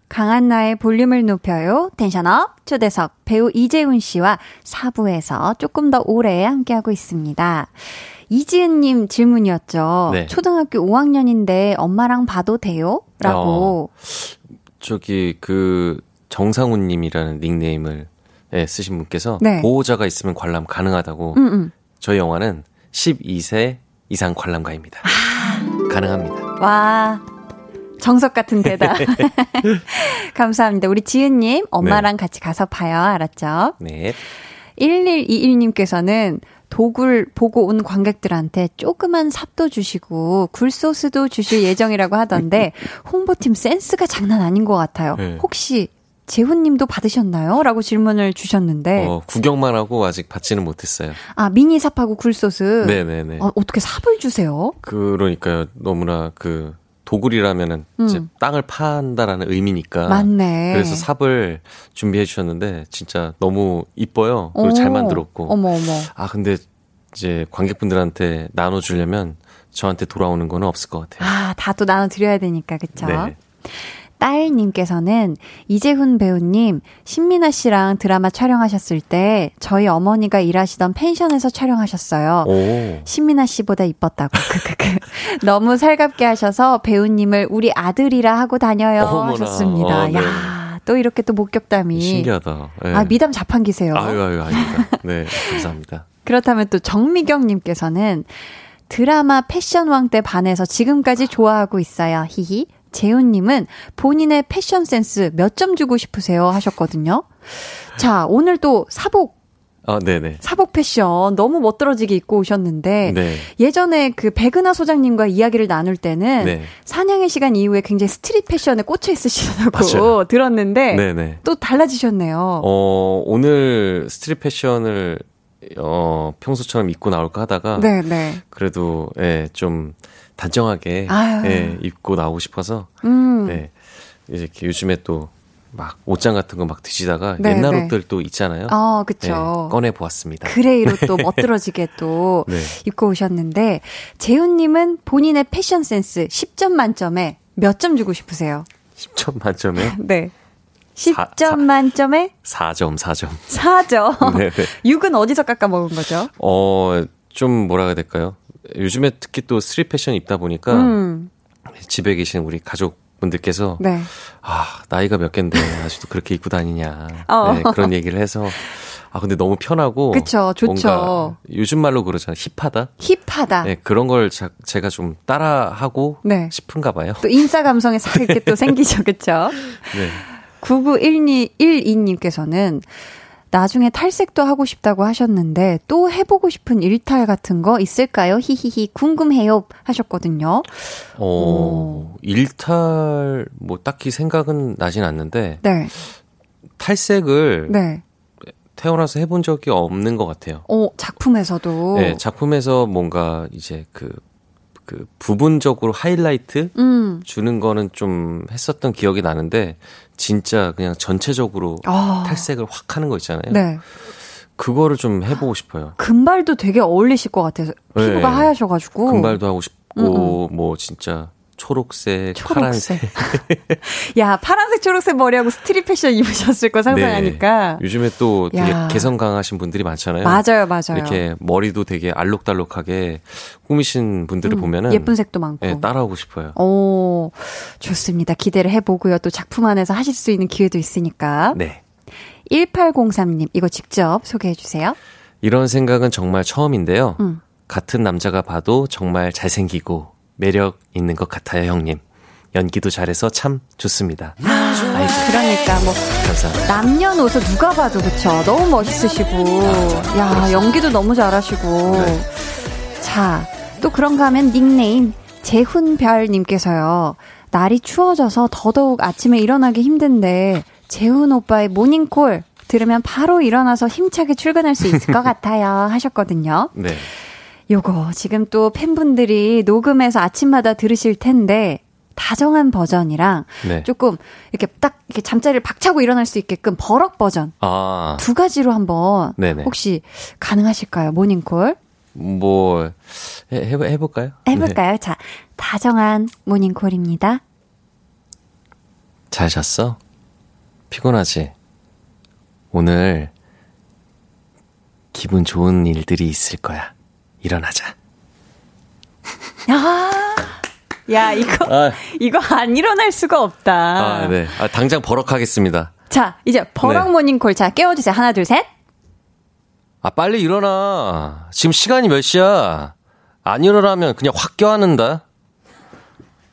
강한 나의 볼륨을 높여요. 텐션업 초대석 배우 이재훈 씨와 4부에서 조금 더 오래 함께하고 있습니다. 이지은님 질문이었죠. 네. 초등학교 5학년인데 엄마랑 봐도 돼요? 라고. 저기 그 정상훈님이라는 닉네임을 예, 쓰신 분께서 네. 보호자가 있으면 관람 가능하다고 음, 음. 저희 영화는 12세 이상 관람가입니다. 아. 가능합니다. 와. 정석 같은 대답. 감사합니다. 우리 지은님, 엄마랑 같이 가서 봐요. 알았죠? 네. 1121님께서는 도굴 보고 온 관객들한테 조그만 삽도 주시고 굴소스도 주실 예정이라고 하던데 홍보팀 센스가 장난 아닌 것 같아요. 네. 혹시 재훈님도 받으셨나요? 라고 질문을 주셨는데 어, 구경만 하고 아직 받지는 못했어요. 아 미니 삽하고 굴소스 네네네. 어, 어떻게 삽을 주세요? 그러니까요. 너무나 그 도굴이라면은 이제 음. 땅을 판다라는 의미니까. 맞네. 그래서 삽을 준비해 주셨는데 진짜 너무 이뻐요. 그리고 잘 오, 만들었고. 어머 어머. 아 근데 이제 관객분들한테 나눠 주려면 저한테 돌아오는 거는 없을 것 같아요. 아, 다 또 나눠 드려야 되니까, 그쵸? 네. 딸님께서는 이재훈 배우님, 신민아 씨랑 드라마 촬영하셨을 때 저희 어머니가 일하시던 펜션에서 촬영하셨어요. 오. 신민아 씨보다 이뻤다고. 너무 살갑게 하셔서 배우님을 우리 아들이라 하고 다녀요. 어머나. 하셨습니다. 어, 네. 야, 또 이렇게 또 목격담이. 신기하다. 네. 아, 미담 자판기세요. 아유 아유 아닙니다. 네 감사합니다. 그렇다면 또 정미경님께서는 드라마 패션왕 때 반해서 지금까지 좋아하고 있어요. 히히. 제훈님은 본인의 패션 센스 몇 점 주고 싶으세요? 하셨거든요. 자, 오늘 또 사복, 아 네네. 사복 패션 너무 멋들어지게 입고 오셨는데, 네. 예전에 그 백은하 소장님과 이야기를 나눌 때는 네. 사냥의 시간 이후에 굉장히 street 패션에 꽂혀 있으시다고 맞아요. 들었는데, 네네. 또 달라지셨네요. 어 오늘 street 패션을 어 평소처럼 입고 나올까 하다가 네, 네. 그래도 예, 좀 단정하게 아유. 예, 입고 나오고 싶어서 음. 네. 이제 이렇게 요즘에 또 막 옷장 같은 거 막 드시다가 네, 옛날 네. 옷들 또 있잖아요. 어, 네, 그쵸. 꺼내 보았습니다. gray로 또 멋들어지게 또 네. 입고 오셨는데 제훈 님은 본인의 패션 센스 10점 만점에 몇 점 주고 싶으세요? 10점 만점에 네. 사- 10점 사- 만점에 4점, 4점. 4점. 네, 네. 6은 어디서 깎아 먹은 거죠? 어, 좀 뭐라 해야 될까요? 요즘에 특히 또 스트릿 패션 입다 보니까 음, 집에 계신 우리 가족 분들께서 네. 아 나이가 몇 갠데 아직도 그렇게 입고 다니냐 어. 네, 그런 얘기를 해서 아 근데 너무 편하고 그쵸, 좋죠. 뭔가 요즘 말로 그러잖아 힙하다 힙하다. 네, 그런 걸 자, 제가 좀 따라하고 네. 싶은가 봐요. 또 인싸 감성이 싹 이렇게 또 생기죠, 그쵸? 네. 991212님께서는 나중에 탈색도 하고 싶다고 하셨는데 또 해보고 싶은 일탈 같은 거 있을까요? 히히히 궁금해요 하셨거든요. 어, 일탈 뭐 딱히 생각은 나진 않는데 네, 탈색을 네. 태어나서 해본 적이 없는 것 같아요. 어 작품에서도 네, 작품에서 뭔가 이제 그, 그 부분적으로 하이라이트 음, 주는 거는 좀 했었던 기억이 나는데 진짜 그냥 전체적으로 아. 탈색을 확 하는 거 있잖아요. 네. 그거를 좀 해보고 싶어요. 금발도 되게 어울리실 것 같아서 피부가 네. 하얘셔가지고 금발도 하고 싶고 뭐 진짜 초록색, 파란색. 야 파란색 초록색 머리하고 스트릿 패션 입으셨을 거 상상하니까 네. 요즘에 또 되게 야. 개성 강하신 분들이 많잖아요. 맞아요, 맞아요. 이렇게 머리도 되게 알록달록하게 꾸미신 분들을 음, 보면은 예쁜 색도 많고. 네, 따라하고 싶어요. 오, 좋습니다. 기대를 해보고요. 또 작품 안에서 하실 수 있는 기회도 있으니까. 네. 1803님, 이거 직접 소개해 주세요. 이런 생각은 정말 처음인데요. 음. 같은 남자가 봐도 정말 잘생기고 매력 있는 것 같아요, 형님. 연기도 잘해서 참 좋습니다. 아이고, 그러니까 뭐, 감사합니다. 남녀노소 누가 봐도 그쵸. 너무 멋있으시고, 야, 연기도 너무 잘하시고. 네. 자, 또 그런가 하면 닉네임, 재훈별님께서요. 날이 추워져서 더더욱 아침에 일어나기 힘든데, 재훈 오빠의 모닝콜 들으면 바로 일어나서 힘차게 출근할 수 있을 것 같아요. 하셨거든요. 네. 요거 지금 또 팬분들이 녹음해서 아침마다 들으실 텐데 다정한 버전이랑 네. 조금 이렇게 딱 이렇게 잠자리를 박차고 일어날 수 있게끔 버럭 버전 아, 두 가지로 한번 네네. 혹시 가능하실까요? 모닝콜 뭐, 해, 해, 해볼까요? 네. 해볼까요? 자, 다정한 모닝콜입니다. 잘 잤어? 피곤하지? 오늘 기분 좋은 일들이 있을 거야. 일어나자. 아, 야 이거 아, 이거 안 일어날 수가 없다. 아, 네. 아, 당장 버럭하겠습니다. 자, 이제 버럭 네. 모닝콜 자 깨워주세요. 하나 둘 셋. 아, 빨리 일어나. 지금 시간이 몇 시야? 안 일어나면 그냥 확 껴안는다.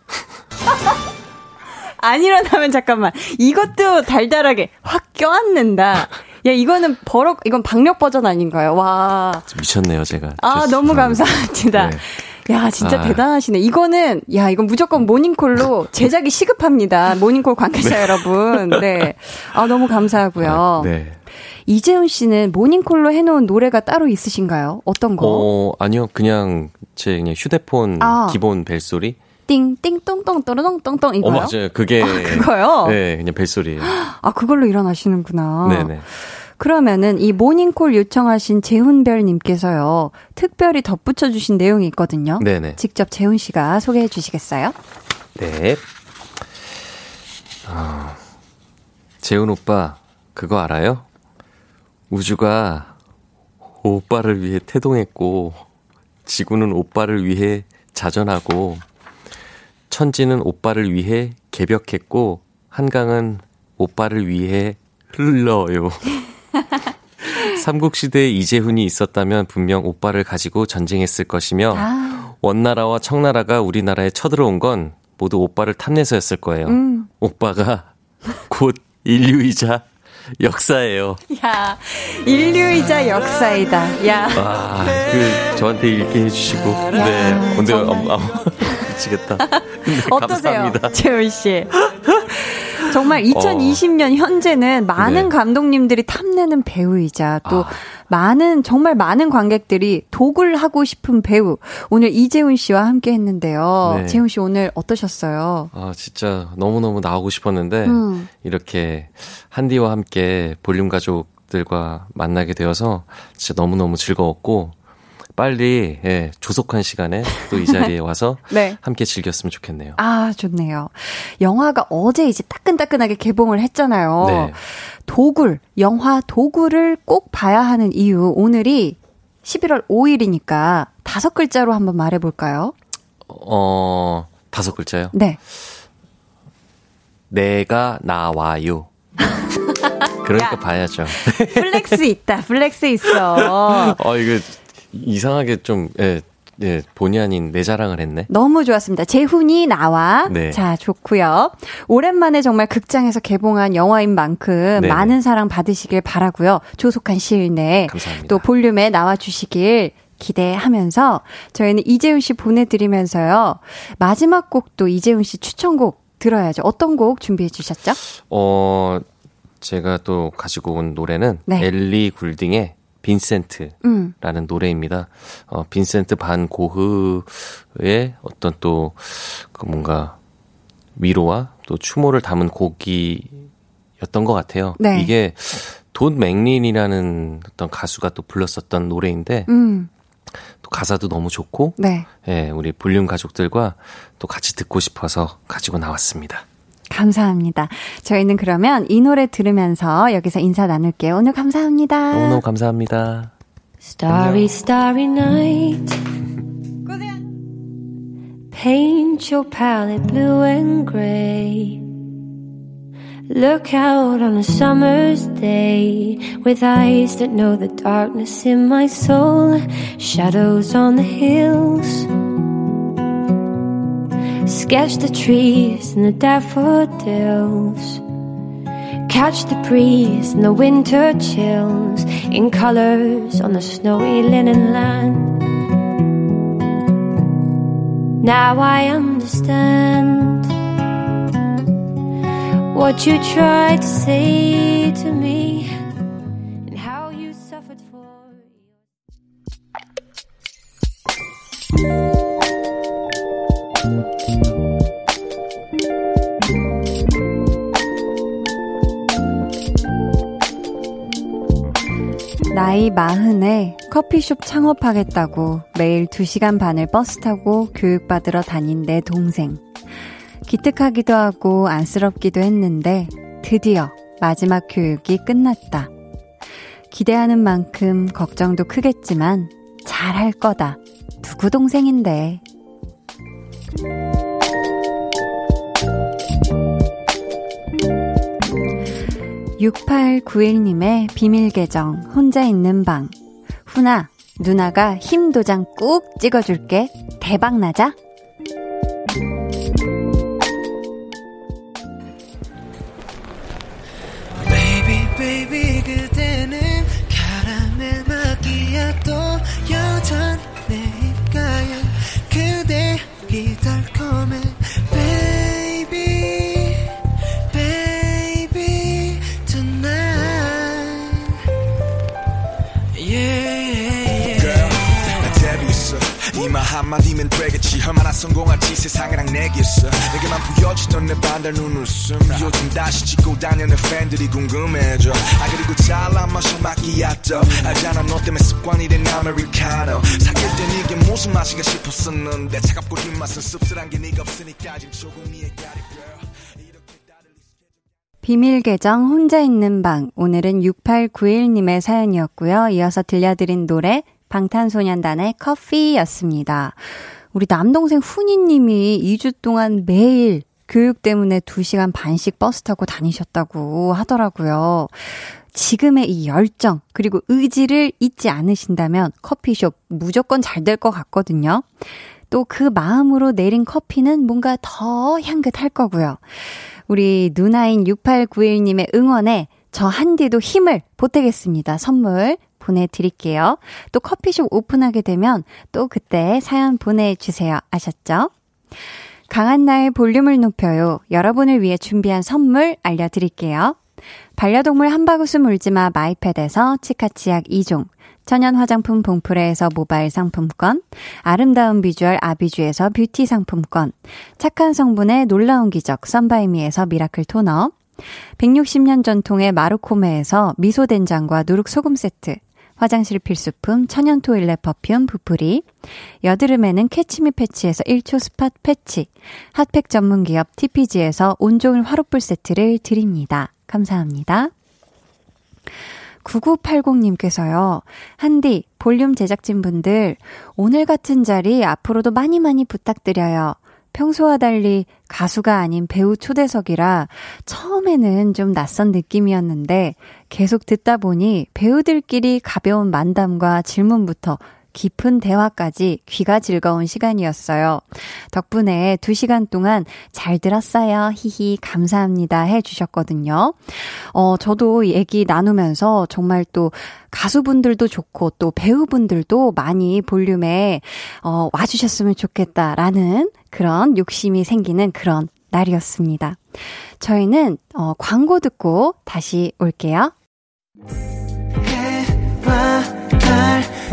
안 일어나면 잠깐만. 이것도 달달하게 확 껴안는다. 야, 이거는 버럭, 이건 박력 버전 아닌가요? 와. 미쳤네요, 제가. 아, 저- 너무 죄송합니다. 감사합니다. 네. 야, 진짜 아. 대단하시네. 이거는, 야, 이건 무조건 모닝콜로 제작이 시급합니다. 모닝콜 관계자 여러분. 네. 아, 너무 감사하고요. 네. 이재훈 씨는 모닝콜로 해놓은 노래가 따로 있으신가요? 어떤 거? 어, 아니요. 그냥 제 그냥 휴대폰 아. 기본 벨소리. 띵, 띵, 똥똥, 또르똥, 똥똥, 어, 이거요? 맞아요. 그게. 그거요? 네, 그냥 벨소리예요. 아, 그걸로 일어나시는구나. 네 네. 그러면은 이 모닝콜 요청하신 재훈별 님께서요 특별히 덧붙여 주신 내용이 있거든요. 네 네. 직접 재훈 씨가 소개해 주시겠어요? 네. 아, 재훈 오빠, 그거 알아요? 우주가 오빠를 위해 태동했고, 지구는 오빠를 위해 자전하고, 천지는 오빠를 위해 개벽했고, 한강은 오빠를 위해 흘러요. 삼국시대에 이재훈이 있었다면 분명 오빠를 가지고 전쟁했을 것이며, 아, 원나라와 청나라가 우리나라에 쳐들어온 건 모두 오빠를 탐내서였을 거예요. 음. 오빠가 곧 인류이자 역사예요. 야 인류이자 역사이다. 야 아, 그 저한테 읽게 해주시고, 네, 근데 아, 미치겠다. 네, 어떠세요. 재훈 씨? 정말 2020년 현재는 많은 어. 네. 감독님들이 탐내는 배우이자 또 아. 많은 정말 많은 관객들이 독을 하고 싶은 배우 오늘 이재훈 씨와 함께 했는데요. 네. 재훈 씨 오늘 어떠셨어요? 아, 진짜 너무 너무 나오고 싶었는데, 음. 이렇게 한디와 함께 볼륨 가족들과 만나게 되어서 진짜 너무 너무 즐거웠고, 빨리, 예, 조속한 시간에 또 이 자리에 와서 네. 함께 즐겼으면 좋겠네요. 아, 좋네요. 영화가 어제 이제 따끈따끈하게 개봉을 했잖아요. 네. 도굴, 영화 도굴을 꼭 봐야 하는 이유. 오늘이 11월 5일이니까 다섯 글자로 한번 말해볼까요? 어, 다섯 글자요? 네. 내가 나와요. 그러니까 봐야죠. flex 있다. flex 있어. 어, 이거 이상하게 좀, 예, 예, 본의 아닌 내 자랑을 했네. 너무 좋았습니다. 제훈이 나와. 네. 자, 좋고요. 오랜만에 정말 극장에서 개봉한 영화인 만큼 네네. 많은 사랑 받으시길 바라고요. 조속한 시일 내에 감사합니다. 또 볼륨에 나와 주시길 기대하면서 저희는 이재훈 씨 보내드리면서요. 마지막 곡도 이재훈 씨 추천곡 들어야죠. 어떤 곡 준비해 주셨죠? 어, 제가 또 가지고 온 노래는 네. 엘리 굴딩의 빈센트라는 음. 노래입니다. 어, 빈센트 반 고흐의 어떤 또 그 뭔가 위로와 또 추모를 담은 곡이었던 것 같아요. 네. 이게 돈 맥린이라는 어떤 가수가 또 불렀었던 노래인데 음, 또 가사도 너무 좋고 네. 예, 우리 볼륨 가족들과 또 같이 듣고 싶어서 가지고 나왔습니다. 감사합니다. 저희는 그러면 이 노래 들으면서 여기서 인사 나눌게요. 오늘 감사합니다. 너무너무 감사합니다. Starry, starry night. Paint your palette blue and gray. Look out on a summer's day with eyes that know the darkness in my soul. Shadows on the hills. Sketch the trees and the daffodils. Catch the breeze and the winter chills in colors on the snowy linen land. Now I understand what you tried to say to me and how you suffered for. 나이 마흔에 커피숍 창업하겠다고 매일 2시간 반을 버스 타고 교육받으러 다닌 내 동생. 기특하기도 하고 안쓰럽기도 했는데 드디어 마지막 교육이 끝났다. 기대하는 만큼 걱정도 크겠지만 잘할 거다. 누구 동생인데. 6891님의 비밀 계정, 혼자 있는 방. 훈아, 누나가 힘 도장 꾹 찍어줄게. 대박 나자. 여전히 내 입가에 그대 이 달콤해 한마디면 되겠지. 얼마나 성공할지 세상이랑 내겠어 내게만 보여주던 내 반달 눈웃음. 요즘 다시 찍고 다니는 팬들이 궁금해져. 아 그리고 잘난 맛이 마끼야또 알잖아 너 때문에 습관이 된 아메리카노. 사귈 땐 이게 무슨 맛인가 싶었었는데. 차갑고 뒷 맛은 씁쓸한 게 네가 없으니까 지금 조금이의 가리 girl. 비밀 계정 혼자 있는 방. 오늘은 6891님의 사연이었고요. 이어서 들려드린 노래 방탄소년단의 커피였습니다. 우리 남동생 훈이님이 2주 동안 매일 교육 때문에 2시간 반씩 버스 타고 다니셨다고 하더라고요. 지금의 이 열정, 그리고 의지를 잊지 않으신다면 커피숍 무조건 잘 될 것 같거든요. 또 그 마음으로 내린 커피는 뭔가 더 향긋할 거고요. 우리 누나인 6891님의 응원에 저 한디도 힘을 보태겠습니다. 선물 보내드릴게요. 또 커피숍 오픈하게 되면 또 그때 사연 보내주세요. 아셨죠? 강한나의 볼륨을 높여요. 여러분을 위해 준비한 선물 알려드릴게요. 반려동물 한바구스 물지마 마이패드에서 치카치약 2종, 천연 화장품 봉프레에서 모바일 상품권, 아름다운 비주얼 아비주에서 뷰티 상품권, 착한 성분의 놀라운 기적 썬바이미에서 miracle toner, 160년 전통의 마루코메에서 미소된장과 누룩소금 세트, 화장실 필수품 천연 toilet perfume 부풀이, 여드름에는 캐치미 패치에서 1초 spot 패치, 핫팩 전문 기업 TPG에서 온종일 화롯불 세트를 드립니다. 감사합니다. 9980님께서요. 한디, 볼륨 제작진분들, 오늘 같은 자리 앞으로도 많이 많이 부탁드려요. 평소와 달리 가수가 아닌 배우 초대석이라 처음에는 좀 낯선 느낌이었는데 계속 듣다 보니 배우들끼리 가벼운 만담과 질문부터 깊은 대화까지 귀가 즐거운 시간이었어요. 덕분에 두 시간 동안 잘 들었어요. 히히, 감사합니다. 해 주셨거든요. 어, 저도 얘기 나누면서 정말 또 가수분들도 좋고 또 배우분들도 많이 볼륨에, 어, 와 주셨으면 좋겠다라는 그런 욕심이 생기는 그런 날이었습니다. 저희는, 어, 광고 듣고 다시 올게요.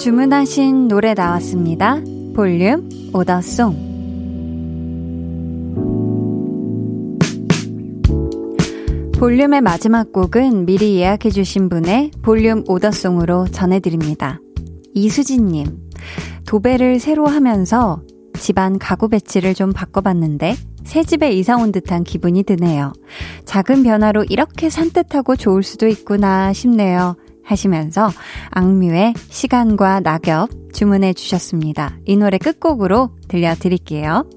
주문하신 노래 나왔습니다. 볼륨 오더송. 볼륨의 마지막 곡은 미리 예약해주신 분의 볼륨 오더송으로 전해드립니다. 이수진님, 도배를 새로 하면서 집안 가구 배치를 좀 바꿔봤는데 새 집에 이사 온 듯한 기분이 드네요. 작은 변화로 이렇게 산뜻하고 좋을 수도 있구나 싶네요. 하시면서 악뮤의 시간과 낙엽 주문해 주셨습니다. 이 노래 끝곡으로 들려드릴게요.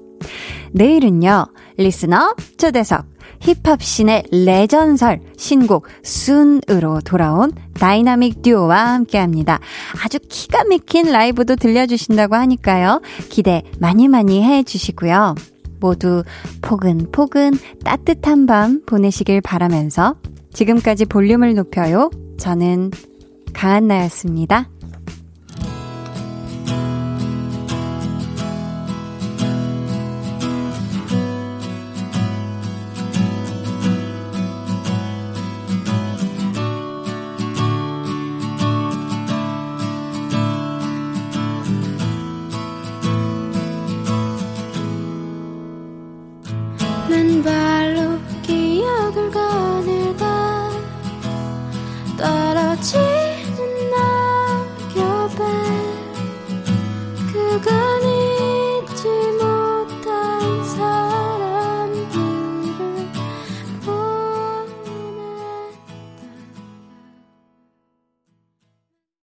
내일은요, listener 초대석 힙합신의 레전설 신곡 순으로 돌아온 다이나믹 듀오와 함께 합니다. 아주 기가 막힌 라이브도 들려주신다고 하니까요. 기대 많이 많이 해 주시고요. 모두 포근포근 따뜻한 밤 보내시길 바라면서 지금까지 볼륨을 높여요. 저는 강한나였습니다.